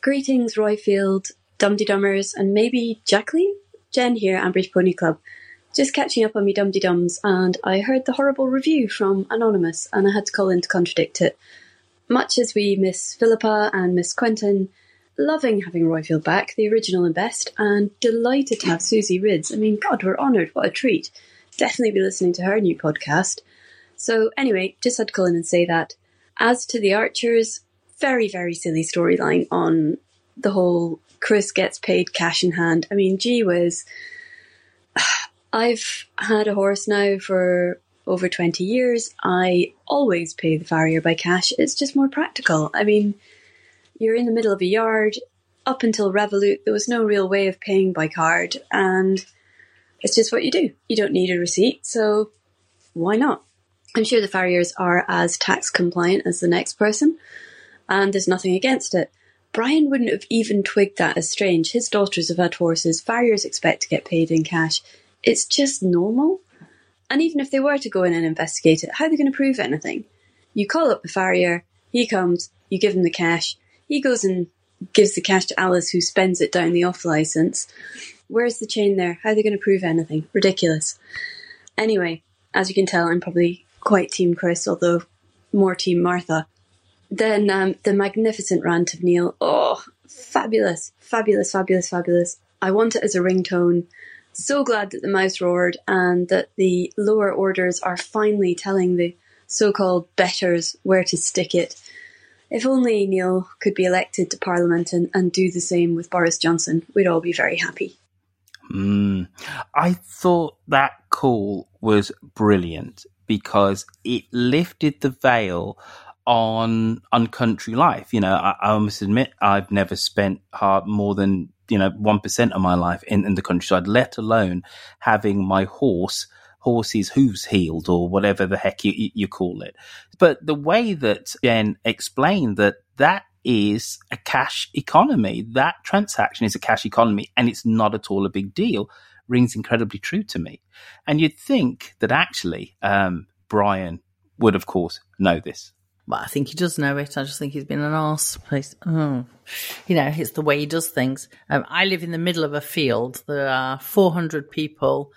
S10: Greetings, Royfield, Dumdy Dummers, and maybe Jacqueline? Jen here, Ambridge Pony Club. Just catching up on me Dumdy Dums, and I heard the horrible review from Anonymous, and I had to call in to contradict it. Much as we miss Philippa and Miss Quentin, loving having Roifield back, the original and best, and delighted to have Susie Rids. I mean, God, we're honoured. What a treat. Definitely be listening to her new podcast. So anyway, just had to call in and say that. As to the Archers, very, very silly storyline on the whole Chris gets paid cash in hand. I mean, gee whiz. I've had a horse now for over 20 years. I always pay the farrier by cash. It's just more practical. I mean, you're in the middle of a yard. Up until Revolut, there was no real way of paying by card, and it's just what you do. You don't need a receipt, so why not? I'm sure the farriers are as tax compliant as the next person, and there's nothing against it. Brian wouldn't have even twigged that as strange. His daughters have had horses, farriers expect to get paid in cash. It's just normal. And even if they were to go in and investigate it, how are they going to prove anything? You call up the farrier, he comes, you give him the cash, he goes and gives the cash to Alice, who spends it down the off license. Where's the chain there? How are they going to prove anything? Ridiculous. Anyway, as you can tell, I'm probably quite Team Chris, although more Team Martha. Then um, the magnificent rant of Neil. Oh, fabulous, fabulous, fabulous, fabulous. I want it as a ringtone. So glad that the mouse roared and that the lower orders are finally telling the so called betters where to stick it. If only Neil could be elected to Parliament and, and do the same with Boris Johnson, we'd all be very happy.
S5: Mm. I thought that call was brilliant because it lifted the veil on on country life. You know, I, I must admit I've never spent hard more than you know one percent of my life in, in the countryside, let alone having my horse horse's hooves healed or whatever the heck you, you call it. But the way that Jen explained that that is a cash economy, that transaction is a cash economy, and it's not at all a big deal rings incredibly true to me. And you'd think that actually um, Brian would, of course, know this.
S6: Well, I think he does know it. I just think he's been an arse. Place. Oh. You know, it's the way he does things. Um, I live in the middle of a field. There are 400 people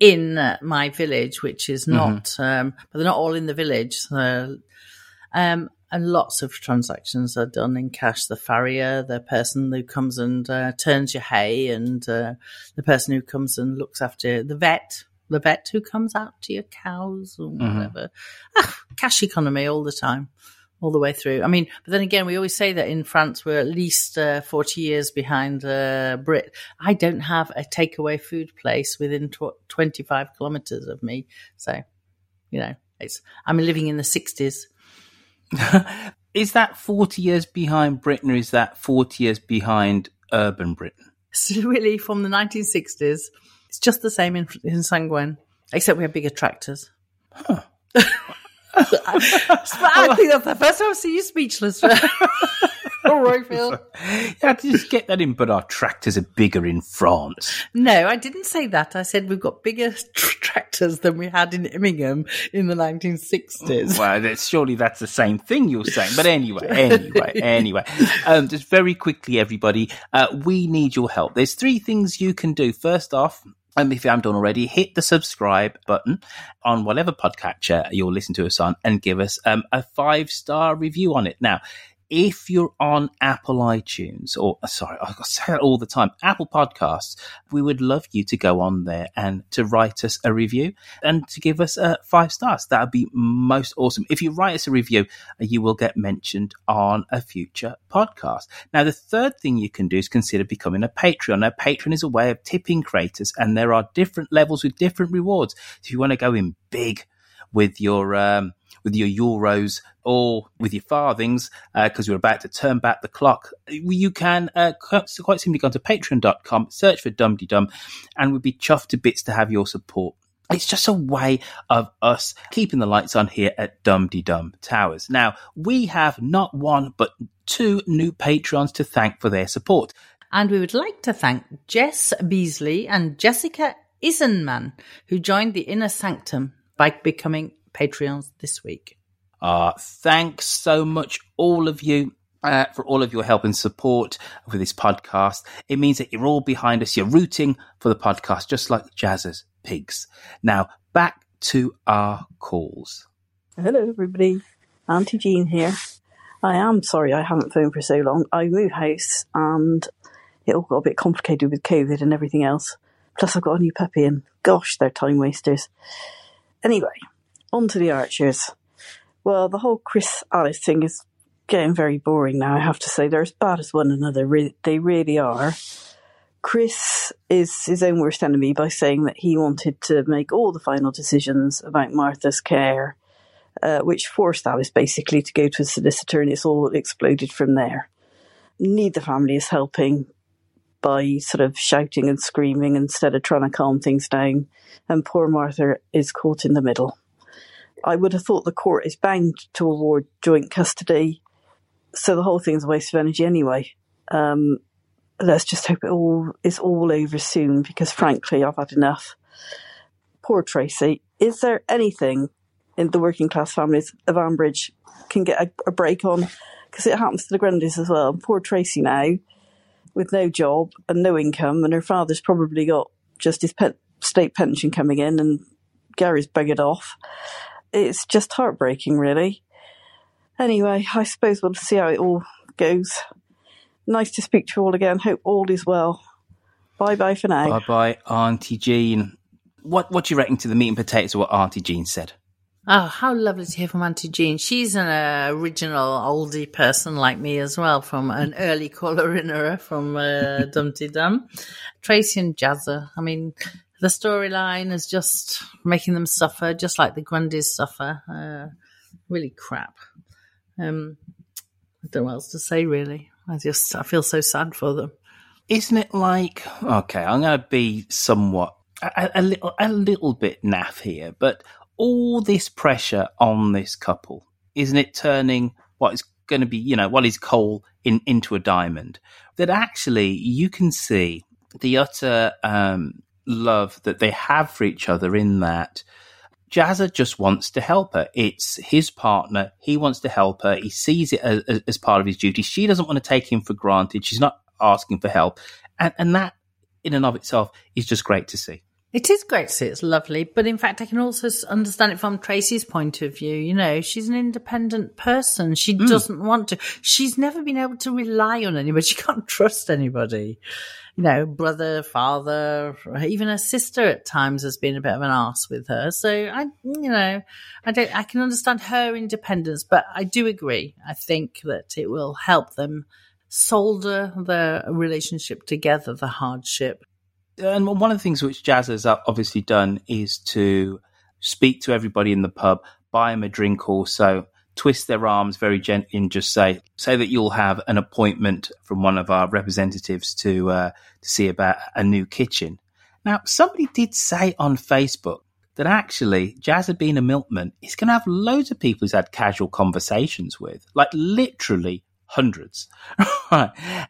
S6: in uh, my village, which is not, mm-hmm. um, but they're not all in the village. So, um, and lots of transactions are done in cash. The farrier, the person who comes and uh, turns your hay, and uh, the person who comes and looks after the vet, the vet who comes out to your cows or mm-hmm. whatever. Ah, cash economy all the time, all the way through. I mean, but then again, we always say that in France we're at least uh, 40 years behind uh, Brit. I don't have a takeaway food place within tw- 25 kilometers of me. So, you know, it's, I'm living in the 60s.
S5: is that 40 years behind Britain or is that 40 years behind urban Britain?
S6: It's really from the 1960s. It's just the same in, in except we have bigger tractors. Huh. I think that's the first time I've seen you speechless. All right, Phil.
S5: Yeah, just get that in, but our tractors are bigger in France.
S6: No, I didn't say that. I said we've got bigger tra- tractors than we had in Immingham in the 1960s.
S5: Well, that's, surely that's the same thing you're saying. But anyway, anyway, anyway. Um, just very quickly, everybody, uh, we need your help. There's three things you can do. First off, um, if you haven't done already, hit the subscribe button on whatever podcatcher you're listening to us on and give us um, a five star review on it. Now, if you're on Apple iTunes or uh, sorry, I say that all the time, Apple Podcasts, we would love you to go on there and to write us a review and to give us uh, five stars. That would be most awesome. If you write us a review, uh, you will get mentioned on a future podcast. Now, the third thing you can do is consider becoming a Patreon. Now, Patreon is a way of tipping creators, and there are different levels with different rewards. So if you want to go in big with your um, with your euros or with your farthings because uh, you're about to turn back the clock, you can uh, quite simply go to patreon.com, search for Dum Dum, and we'd be chuffed to bits to have your support. It's just a way of us keeping the lights on here at Dum Dum Towers. Now, we have not one, but two new patrons to thank for their support.
S6: And we would like to thank Jess Beasley and Jessica Isenman, who joined the Inner Sanctum by becoming Patreons this week.
S5: Uh, thanks so much, all of you. Uh, for all of your help and support for this podcast. It means that you're all behind us. You're rooting for the podcast, just like Jazz's pigs. Now, back to our calls.
S11: Hello, everybody. Auntie Jean here. I am sorry I haven't phoned for so long. I moved house and it all got a bit complicated with COVID and everything else. Plus, I've got a new puppy and gosh, they're time wasters. Anyway, on to the Archers. Well, the whole Chris Alice thing is getting very boring now, I have to say. They're as bad as one another. They really are. Chris is his own worst enemy by saying that he wanted to make all the final decisions about Martha's care, uh, which forced Alice basically to go to a solicitor, and it's all exploded from there. Neither family is helping by sort of shouting and screaming instead of trying to calm things down, and poor Martha is caught in the middle. I would have thought the court is bound to award joint custody, so the whole thing's a waste of energy anyway. Um, let's just hope it all is all over soon because frankly, I've had enough. Poor Tracy. Is there anything in the working class families of Ambridge can get a, a break on? Because it happens to the Grundys as well. Poor Tracy now, with no job and no income, and her father's probably got just his pet state pension coming in, and Gary's buggered off it's just heartbreaking, really. Anyway, I suppose we'll see how it all goes. Nice to speak to you all again. Hope all is well. Bye bye for now.
S5: Bye bye, Auntie Jean. What what do you reckon to the meat and potatoes of what Auntie Jean said?
S6: Oh, how lovely to hear from Auntie Jean. She's an uh, original oldie person like me as well, from an early caller in her from uh, Dumpty Dum. Tracy and Jazzer. I mean, the storyline is just making them suffer, just like the Grundys suffer. Uh, really crap. Um, I don't know what else to say, really. I just I feel so sad for them.
S5: Isn't it like okay? I'm going to be somewhat a, a, little a little bit naff here, but all this pressure on this couple, isn't it turning what is going to be, you know, what is coal in, into a diamond? That actually you can see the utter um, love that they have for each other in that Jazza just wants to help her. It's his partner. He wants to help her. He sees it as, as part of his duty. She doesn't want to take him for granted. She's not asking for help. And, and that in and of itself is just great to see.
S6: It is great to see. It's lovely. But in fact, I can also understand it from Tracy's point of view. You know, she's an independent person. She mm. doesn't want to. She's never been able to rely on anybody. She can't trust anybody. You know, brother, father, even her sister at times has been a bit of an ass with her. So I, you know, I don't, I can understand her independence, but I do agree. I think that it will help them solder their relationship together, the hardship
S5: and one of the things which Jazz has obviously done is to speak to everybody in the pub, buy them a drink also, twist their arms very gently and just say, say that you'll have an appointment from one of our representatives to, uh, to see about a new kitchen. Now, somebody did say on Facebook that actually Jazz had been a milkman. He's going to have loads of people he's had casual conversations with, like literally hundreds.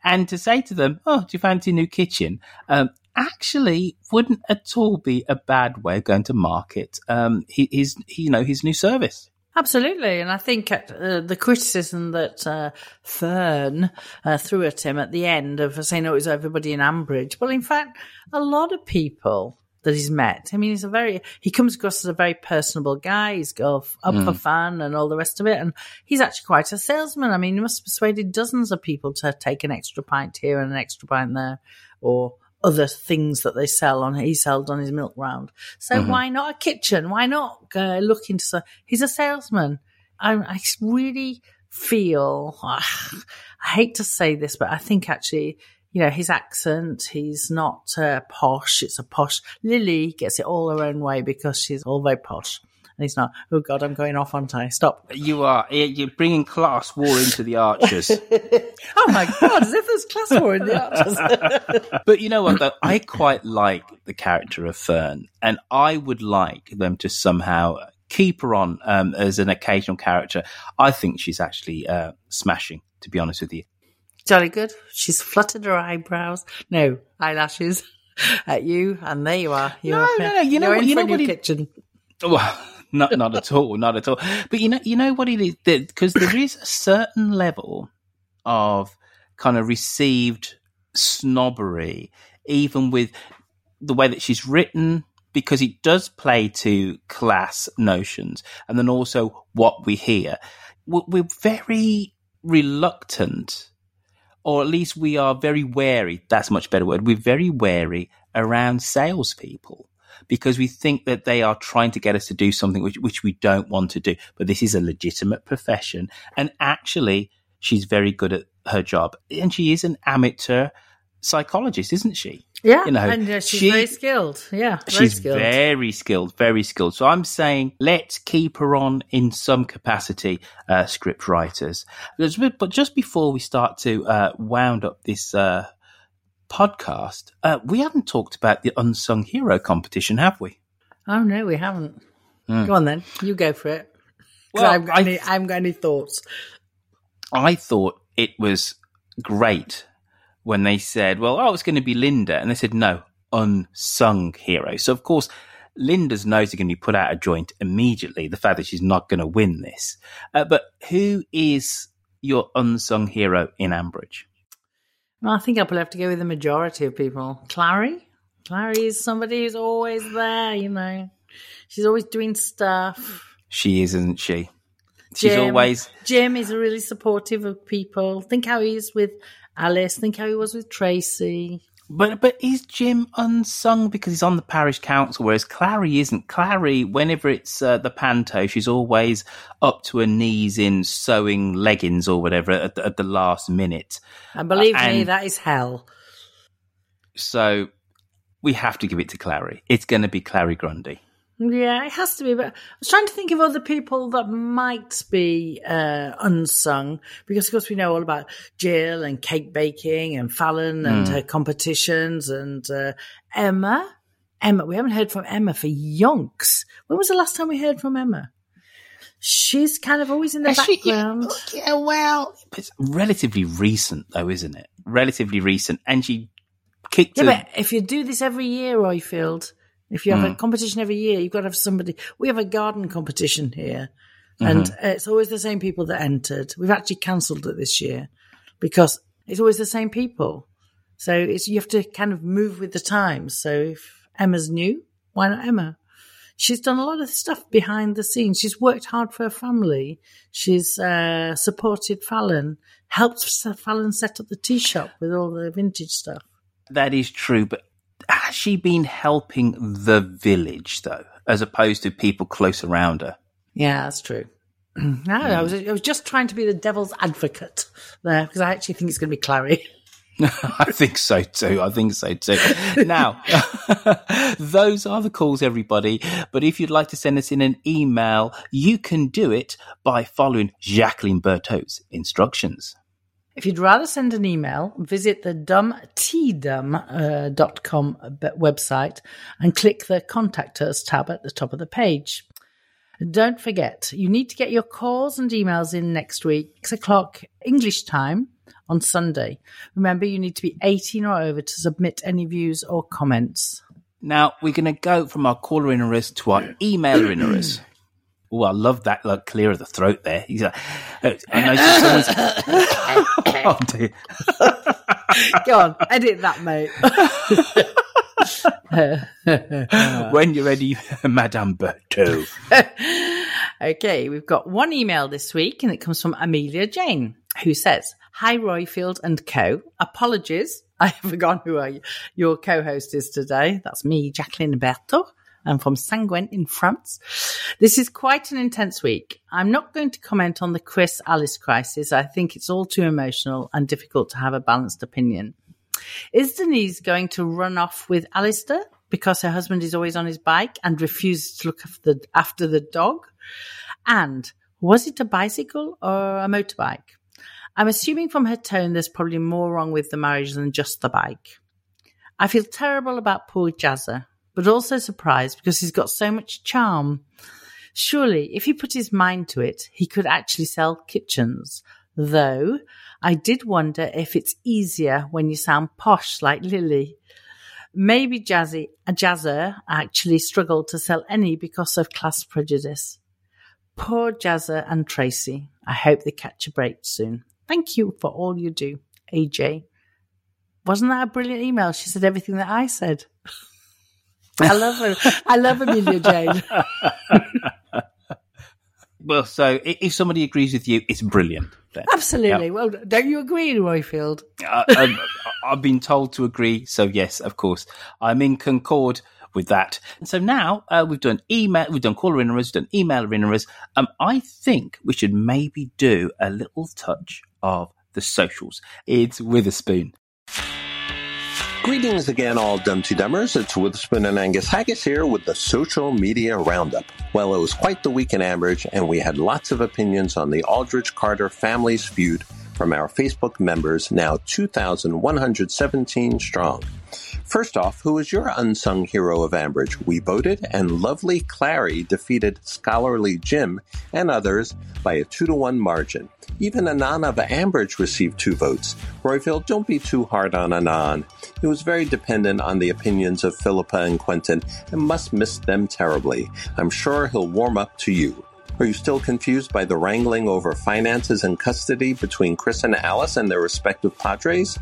S5: and to say to them, Oh, do you fancy a new kitchen? Um, actually wouldn't at all be a bad way of going to market um, his, you know, his new service.
S6: Absolutely, and I think uh, the criticism that uh, Fern uh, threw at him at the end of saying oh, it was everybody in Ambridge. Well, in fact, a lot of people that he's met. I mean, he's a very he comes across as a very personable guy. He's got up mm. for fun and all the rest of it, and he's actually quite a salesman. I mean, he must have persuaded dozens of people to take an extra pint here and an extra pint there, or other things that they sell on he sold on his milk round. So mm-hmm. why not a kitchen? Why not uh, look into? So he's a salesman. I, I really feel I hate to say this, but I think actually. You know, his accent, he's not uh, posh. It's a posh. Lily gets it all her own way because she's all very posh. And he's not, oh God, I'm going off, aren't I? Stop.
S5: You are. You're bringing class war into the archers.
S6: oh my God, as if there's class war in the archers.
S5: but you know what, though? I quite like the character of Fern, and I would like them to somehow keep her on um, as an occasional character. I think she's actually uh, smashing, to be honest with you.
S6: Jolly good. She's fluttered her eyebrows. No, eyelashes at you, and there you are. You're,
S5: no, no, no. You know, what, you know what?
S6: It, kitchen.
S5: Well, not not at all, not at all. But you know, you know what it is because there is a certain level of kind of received snobbery, even with the way that she's written, because it does play to class notions, and then also what we hear. We're very reluctant, or at least we are very wary. That's a much better word. We're very wary around salespeople because we think that they are trying to get us to do something which, which we don't want to do. But this is a legitimate profession. And actually, she's very good at her job. And she is an amateur psychologist, isn't she?
S6: Yeah, you know, and uh, she's she, very skilled. Yeah,
S5: very she's
S6: skilled.
S5: very skilled, very skilled. So I'm saying let's keep her on in some capacity, uh, script writers. But just before we start to uh, wound up this uh, podcast, uh, we haven't talked about the unsung hero competition, have we?
S6: Oh no, we haven't. Mm. Go on then, you go for it. Well, I've got, I, any, I haven't got any thoughts.
S5: I thought it was great when they said, "Well, oh, it's going to be Linda," and they said, "No, unsung hero." So of course. Linda's nose is going to be put out of joint immediately. The fact that she's not going to win this, uh, but who is your unsung hero in Ambridge?
S6: Well, I think I'll have to go with the majority of people. Clarrie? Clarrie is somebody who's always there, you know. She's always doing stuff.
S5: She is, isn't she? She's
S6: Jim,
S5: always.
S6: Jim is really supportive of people. Think how he is with Alice. Think how he was with Tracy.
S5: But but is Jim unsung because he's on the parish council, whereas Clarrie isn't. Clarrie, whenever it's uh, the panto, she's always up to her knees in sewing leggings or whatever at, at the last minute.
S6: And believe uh, and me, that is hell.
S5: So we have to give it to Clarrie. It's going to be Clarrie Grundy.
S6: Yeah, it has to be. But I was trying to think of other people that might be uh, unsung because, of course, we know all about Jill and cake baking and Fallon and mm. her competitions and uh, Emma. Emma, we haven't heard from Emma for yonks. When was the last time we heard from Emma? She's kind of always in the background.
S5: She, yeah, well, it's relatively recent, though, isn't it? Relatively recent, and she kicked.
S6: Yeah, a- but if you do this every year, Royfield, If you have a
S5: Mm.
S6: competition every year, you've got to have somebody. We have a garden competition here, and
S5: Mhm.
S6: uh, it's always the same people that entered. We've actually cancelled it this year because it's always the same people. So it's you have to kind of move with the times. So if Emma's new, why not Emma? She's done a lot of stuff behind the scenes. She's worked hard for her family. She's uh, supported Fallon, helped Fallon set up the tea shop with all the vintage stuff.
S5: That is true, but has she been helping the village though, as opposed to people close around her?
S6: Yeah, that's true. no, I was I was just trying to be the devil's advocate there because I actually think it's going to be Clarrie.
S5: I think so too. I think so too. Now, those are the calls, everybody. But if you'd like to send us in an email, you can do it by following Jacqueline Berrow's instructions.
S6: If you'd rather send an email, visit the dumbtdum.com uh, dot com website and click the Contact Us tab at the top of the page. Don't forget, you need to get your calls and emails in next week, 6 o'clock English time on Sunday. Remember, you need to be 18 or over to submit any views or comments.
S5: Now, we're going to go from our caller inners to our email emailer inners. Oh, I love that, like, clear of the throat there. He's like, uh, I noticed someone's. oh.
S6: Go on, edit that, mate.
S5: when you're ready, Madame Berrow.
S6: okay, we've got one email this week, and it comes from Amelia Jane, who says, "Hi Royfield and Co. Apologies, I have forgotten who your co-host is today. That's me, Jacqueline Berrow. I'm from Saint-Guen in France. This is quite an intense week. I'm not going to comment on the Chris Alice crisis. I think it's all too emotional and difficult to have a balanced opinion. Is Denise going to run off with Alistair because her husband is always on his bike and refuses to look after the, after the dog? And was it a bicycle or a motorbike? I'm assuming from her tone there's probably more wrong with the marriage than just the bike. I feel terrible about poor Jazzer, but also surprised because he's got so much charm. Surely, if he put his mind to it, he could actually sell kitchens. Though, I did wonder if it's easier when you sound posh like Lily. Maybe Jazzy, a Jazzer actually struggled to sell any because of class prejudice. Poor Jazzer and Tracy. I hope they catch a break soon. Thank you for all you do, AJ. Wasn't that a brilliant email? She said everything that I said. I love her. I love Amelia Jane.
S5: Well, so if somebody agrees with you, it's brilliant. then.
S6: Absolutely.
S5: Yeah.
S6: Well, don't you agree, Royfield?
S5: Uh, um, I've been told to agree, so yes, of course, I'm in concord with that. And so now uh, we've done email, we've done caller inners, we've done email inners. Um, I think we should maybe do a little touch of the socials. It's Witherspoon.
S9: Greetings again, all Dumpty Dummers. It's Witherspoon and Angus Haggis here with the social media roundup. Well, it was quite the week in Ambridge, and we had lots of opinions on the Aldridge Carter family's feud from our Facebook members, now 2,117 strong. First off, who is your unsung hero of Ambridge? We voted, and lovely Clarrie defeated scholarly Jim and others by a two to one margin. Even Anan of Ambridge received two votes. Royfield, don't be too hard on Anan. He was very dependent on the opinions of Philippa and Quentin and must miss them terribly. I'm sure he'll warm up to you. Are you still confused by the wrangling over finances and custody between Chris and Alice and their respective padres?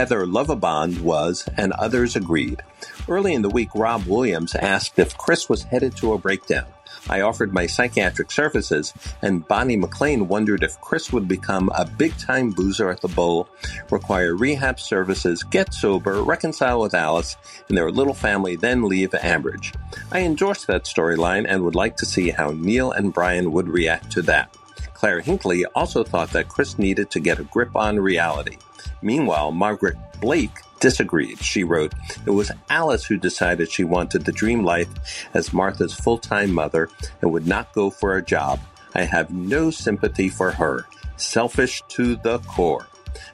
S9: Heather Lovabond was, and others agreed. Early in the week, Rob Williams asked if Chris was headed to a breakdown. I offered my psychiatric services, and Bonnie McLean wondered if Chris would become a big time boozer at the bowl, require rehab services, get sober, reconcile with Alice, and their little family then leave Ambridge. I endorsed that storyline and would like to see how Neil and Brian would react to that. Claire Hinckley also thought that Chris needed to get a grip on reality. Meanwhile, Margaret Blake disagreed. She wrote, It was Alice who decided she wanted the dream life as Martha's full time mother and would not go for a job. I have no sympathy for her. Selfish to the core.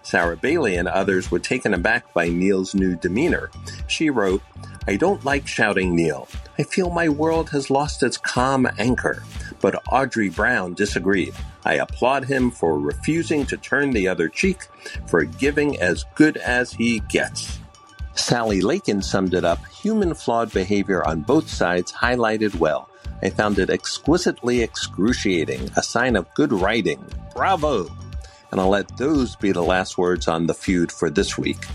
S9: Sarah Bailey and others were taken aback by Neil's new demeanor. She wrote, I don't like shouting Neil. I feel my world has lost its calm anchor. But Audrey Brown disagreed. I applaud him for refusing to turn the other cheek, for giving as good as he gets. Sally Lakin summed it up human flawed behavior on both sides highlighted well. I found it exquisitely excruciating, a sign of good writing. Bravo! And I'll let those be the last words on the feud for this week.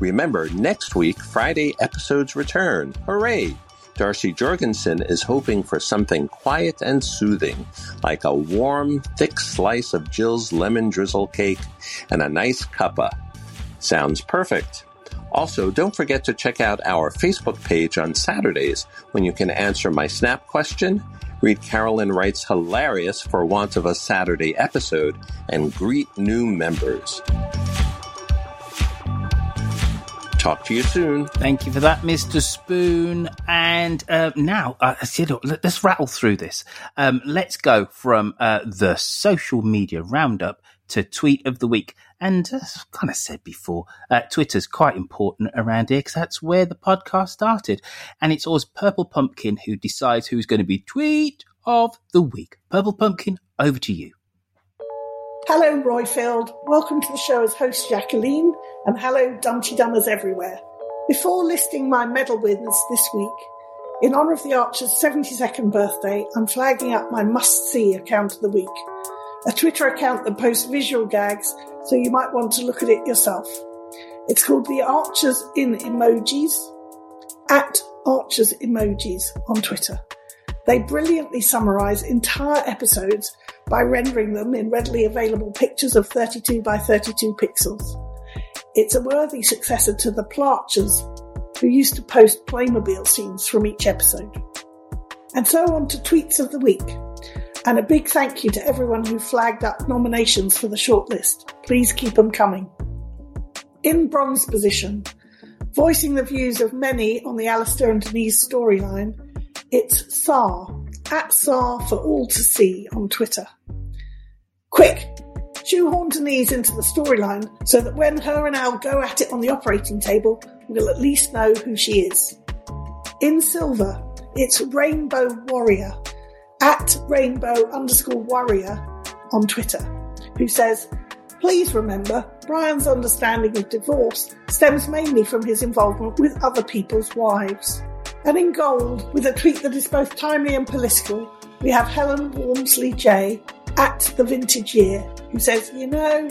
S9: Remember, next week, Friday episodes return. Hooray! Darcy Jorgensen is hoping for something quiet and soothing, like a warm, thick slice of Jill's lemon drizzle cake and a nice cuppa. Sounds perfect. Also, don't forget to check out our Facebook page on Saturdays when you can answer my Snap question, read Carolyn Wright's hilarious for want of a Saturday episode, and greet new members. Talk to you soon.
S5: Thank you for that, Mr. Spoon. And uh, now, uh, let's rattle through this. Um, let's go from uh, the social media roundup to tweet of the week. And as I've kind of said before, uh, Twitter's quite important around here because that's where the podcast started. And it's always Purple Pumpkin who decides who's going to be tweet of the week. Purple Pumpkin, over to you.
S12: Hello, Royfield. Welcome to the show as host Jacqueline, and hello, Dumpty Dummers everywhere. Before listing my medal winners this week, in honour of the Archer's 72nd birthday, I'm flagging up my must-see account of the week, a Twitter account that posts visual gags, so you might want to look at it yourself. It's called the Archers in Emojis, at Archers Emojis on Twitter. They brilliantly summarise entire episodes by rendering them in readily available pictures of 32 by 32 pixels. It's a worthy successor to the Plarchers, who used to post Playmobil scenes from each episode. And so on to tweets of the week. And a big thank you to everyone who flagged up nominations for the shortlist. Please keep them coming. In bronze position, voicing the views of many on the Alistair and Denise storyline, it's Sar, at Sar for all to see on Twitter. Quick, shoehorn Denise into the storyline so that when her and Al go at it on the operating table, we'll at least know who she is. In silver, it's Rainbow Warrior, at Rainbow underscore Warrior on Twitter, who says, Please remember, Brian's understanding of divorce stems mainly from his involvement with other people's wives. And in gold, with a tweet that is both timely and political, we have Helen Walmsley J at the vintage year, who says, You know,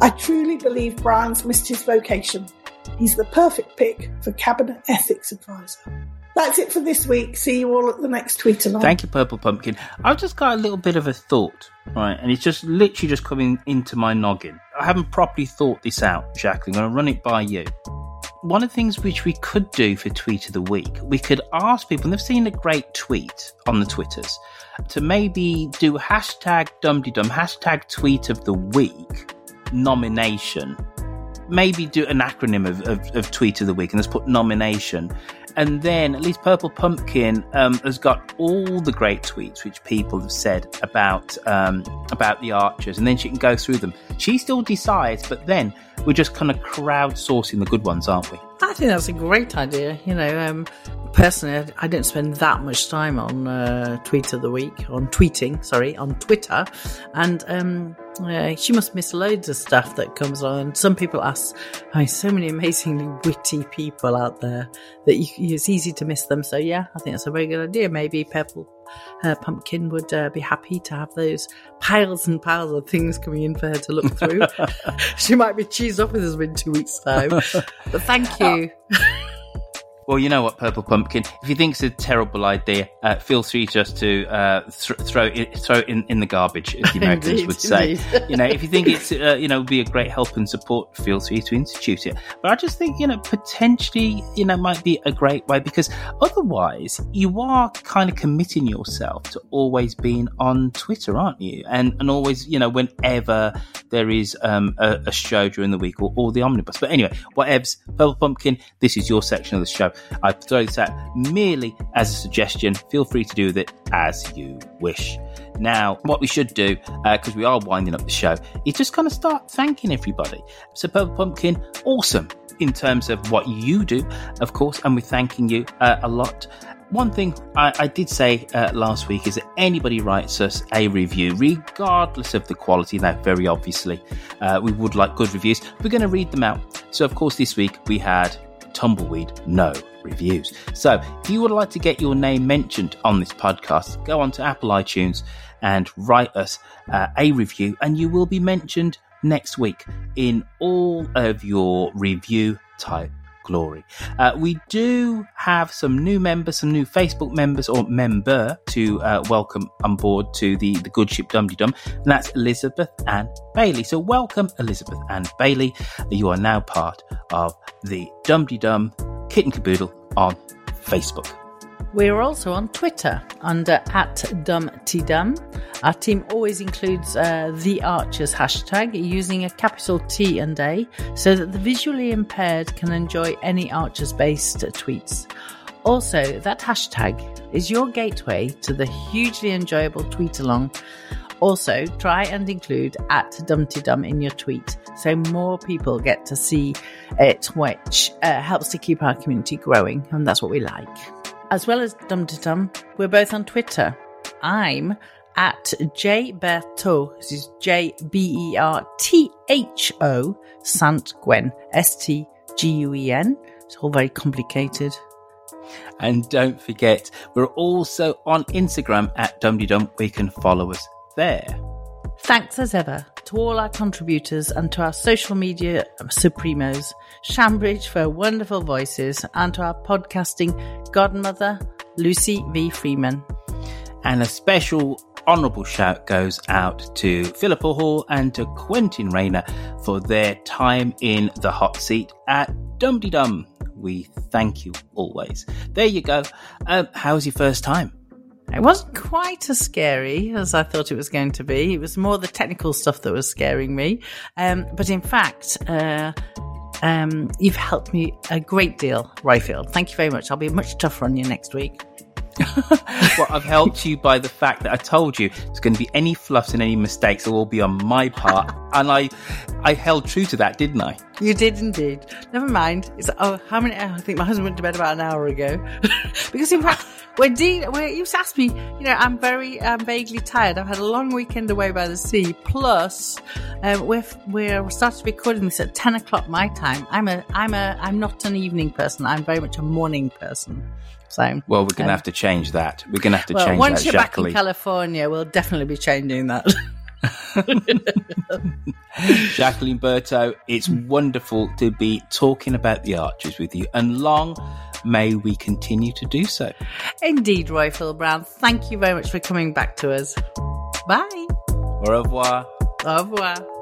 S12: I truly believe Brian's missed his vocation. He's the perfect pick for cabinet ethics advisor. That's it for this week. See you all at the next tweet along.
S5: Thank you, Purple Pumpkin. I've just got a little bit of a thought, right? And it's just literally just coming into my noggin. I haven't properly thought this out, Jacqueline. I'm going to run it by you one of the things which we could do for tweet of the week, we could ask people, and they've seen a great tweet on the Twitters, to maybe do hashtag dumdydum, hashtag tweet of the week nomination. Maybe do an acronym of, of, of tweet of the week and let's put nomination and then at least Purple Pumpkin um, has got all the great tweets which people have said about um, about the archers, and then she can go through them. She still decides, but then we're just kind of crowdsourcing the good ones, aren't we?
S6: I think that's a great idea. You know, um, personally, I don't spend that much time on uh, tweet of the week, on tweeting, sorry, on Twitter, and um, uh, she must miss loads of stuff that comes on. Some people ask, I mean, so many amazingly witty people out there that you, it's easy to miss them. So yeah, I think that's a very good idea. Maybe Purple uh, Pumpkin would uh, be happy to have those piles and piles of things coming in for her to look through. she might be cheesed off with us in two weeks' time. But thank you.
S5: Well, you know what, Purple Pumpkin. If you think it's a terrible idea, uh, feel free just to uh, th- throw it throw it in, in the garbage, as the Americans indeed, would say. you know, if you think it's uh, you know be a great help and support, feel free to institute it. But I just think you know potentially you know might be a great way because otherwise you are kind of committing yourself to always being on Twitter, aren't you? And and always you know whenever there is um, a, a, show during the week or, or the omnibus. But anyway, whatever's Purple Pumpkin, this is your section of the show. I throw this out merely as a suggestion. Feel free to do with it as you wish. Now, what we should do, because uh, we are winding up the show, is just kind of start thanking everybody. So, Purple Pumpkin, awesome in terms of what you do, of course, and we're thanking you uh, a lot. One thing I, I did say uh, last week is that anybody writes us a review, regardless of the quality, now, very obviously, uh, we would like good reviews. We're going to read them out. So, of course, this week we had tumbleweed, no reviews. So if you would like to get your name mentioned on this podcast, go on to Apple iTunes and write us uh, a review, and you will be mentioned next week in all of your review type glory. Uh, we do have some new members, some new Facebook members or member to uh, welcome on board to the, the good ship Dum Dum, and that's Elizabeth and Bailey. So welcome, Elizabeth and Bailey. You are now part of the Dum Dum Kit and Caboodle on Facebook.
S6: We're also on Twitter under at DumTeeDum. Our team always includes uh, the Archers hashtag using a capital T and A so that the visually impaired can enjoy any Archers based tweets. Also, that hashtag is your gateway to the hugely enjoyable tweet along. Also, try and include at DumTeeDum in your tweet so more people get to see it, which uh, helps to keep our community growing, and that's what we like as well as Dum Dum, we're both on Twitter. I'm at jbertho. This is J B E R T H O Sant Gwen S T G U E N. It's all very complicated.
S5: And don't forget, we're also on Instagram at Dum Dum. We can follow us there.
S6: Thanks as ever to all our contributors and to our social media supremos, Shambridge for wonderful voices, and to our podcasting godmother, Lucy V. Freeman.
S5: And a special honourable shout goes out to Philippa Hall and to Quentin Rayner for their time in the hot seat at Dum Dum. We thank you always. There you go. Um, how was your first time?
S6: It wasn't quite as scary as I thought it was going to be. It was more the technical stuff that was scaring me. Um, but in fact, uh, um, you've helped me a great deal, Royfield. Thank you very much. I'll be much tougher on you next week.
S5: well, I've helped you by the fact that I told you there's going to be any fluffs and any mistakes will all be on my part, and I, I held true to that, didn't I?
S6: You did indeed. Never mind. It's oh, how many? I think my husband went to bed about an hour ago, because in fact, we're de- we're, you asked me. You know, I'm very, I'm vaguely tired. I've had a long weekend away by the sea. Plus, um, we're we're started recording this at ten o'clock my time. I'm a, I'm a, I'm not an evening person. I'm very much a morning person. So,
S5: well, we're going to um, have to change that. We're going to have to
S6: well,
S5: change
S6: once
S5: that.
S6: Once you're
S5: Jacqueline.
S6: back in California, we'll definitely be changing that.
S5: Jacqueline Berto, it's wonderful to be talking about the archers with you, and long may we continue to do so.
S6: Indeed, Royfield Brown. Thank you very much for coming back to us. Bye.
S5: Au revoir.
S6: Au revoir.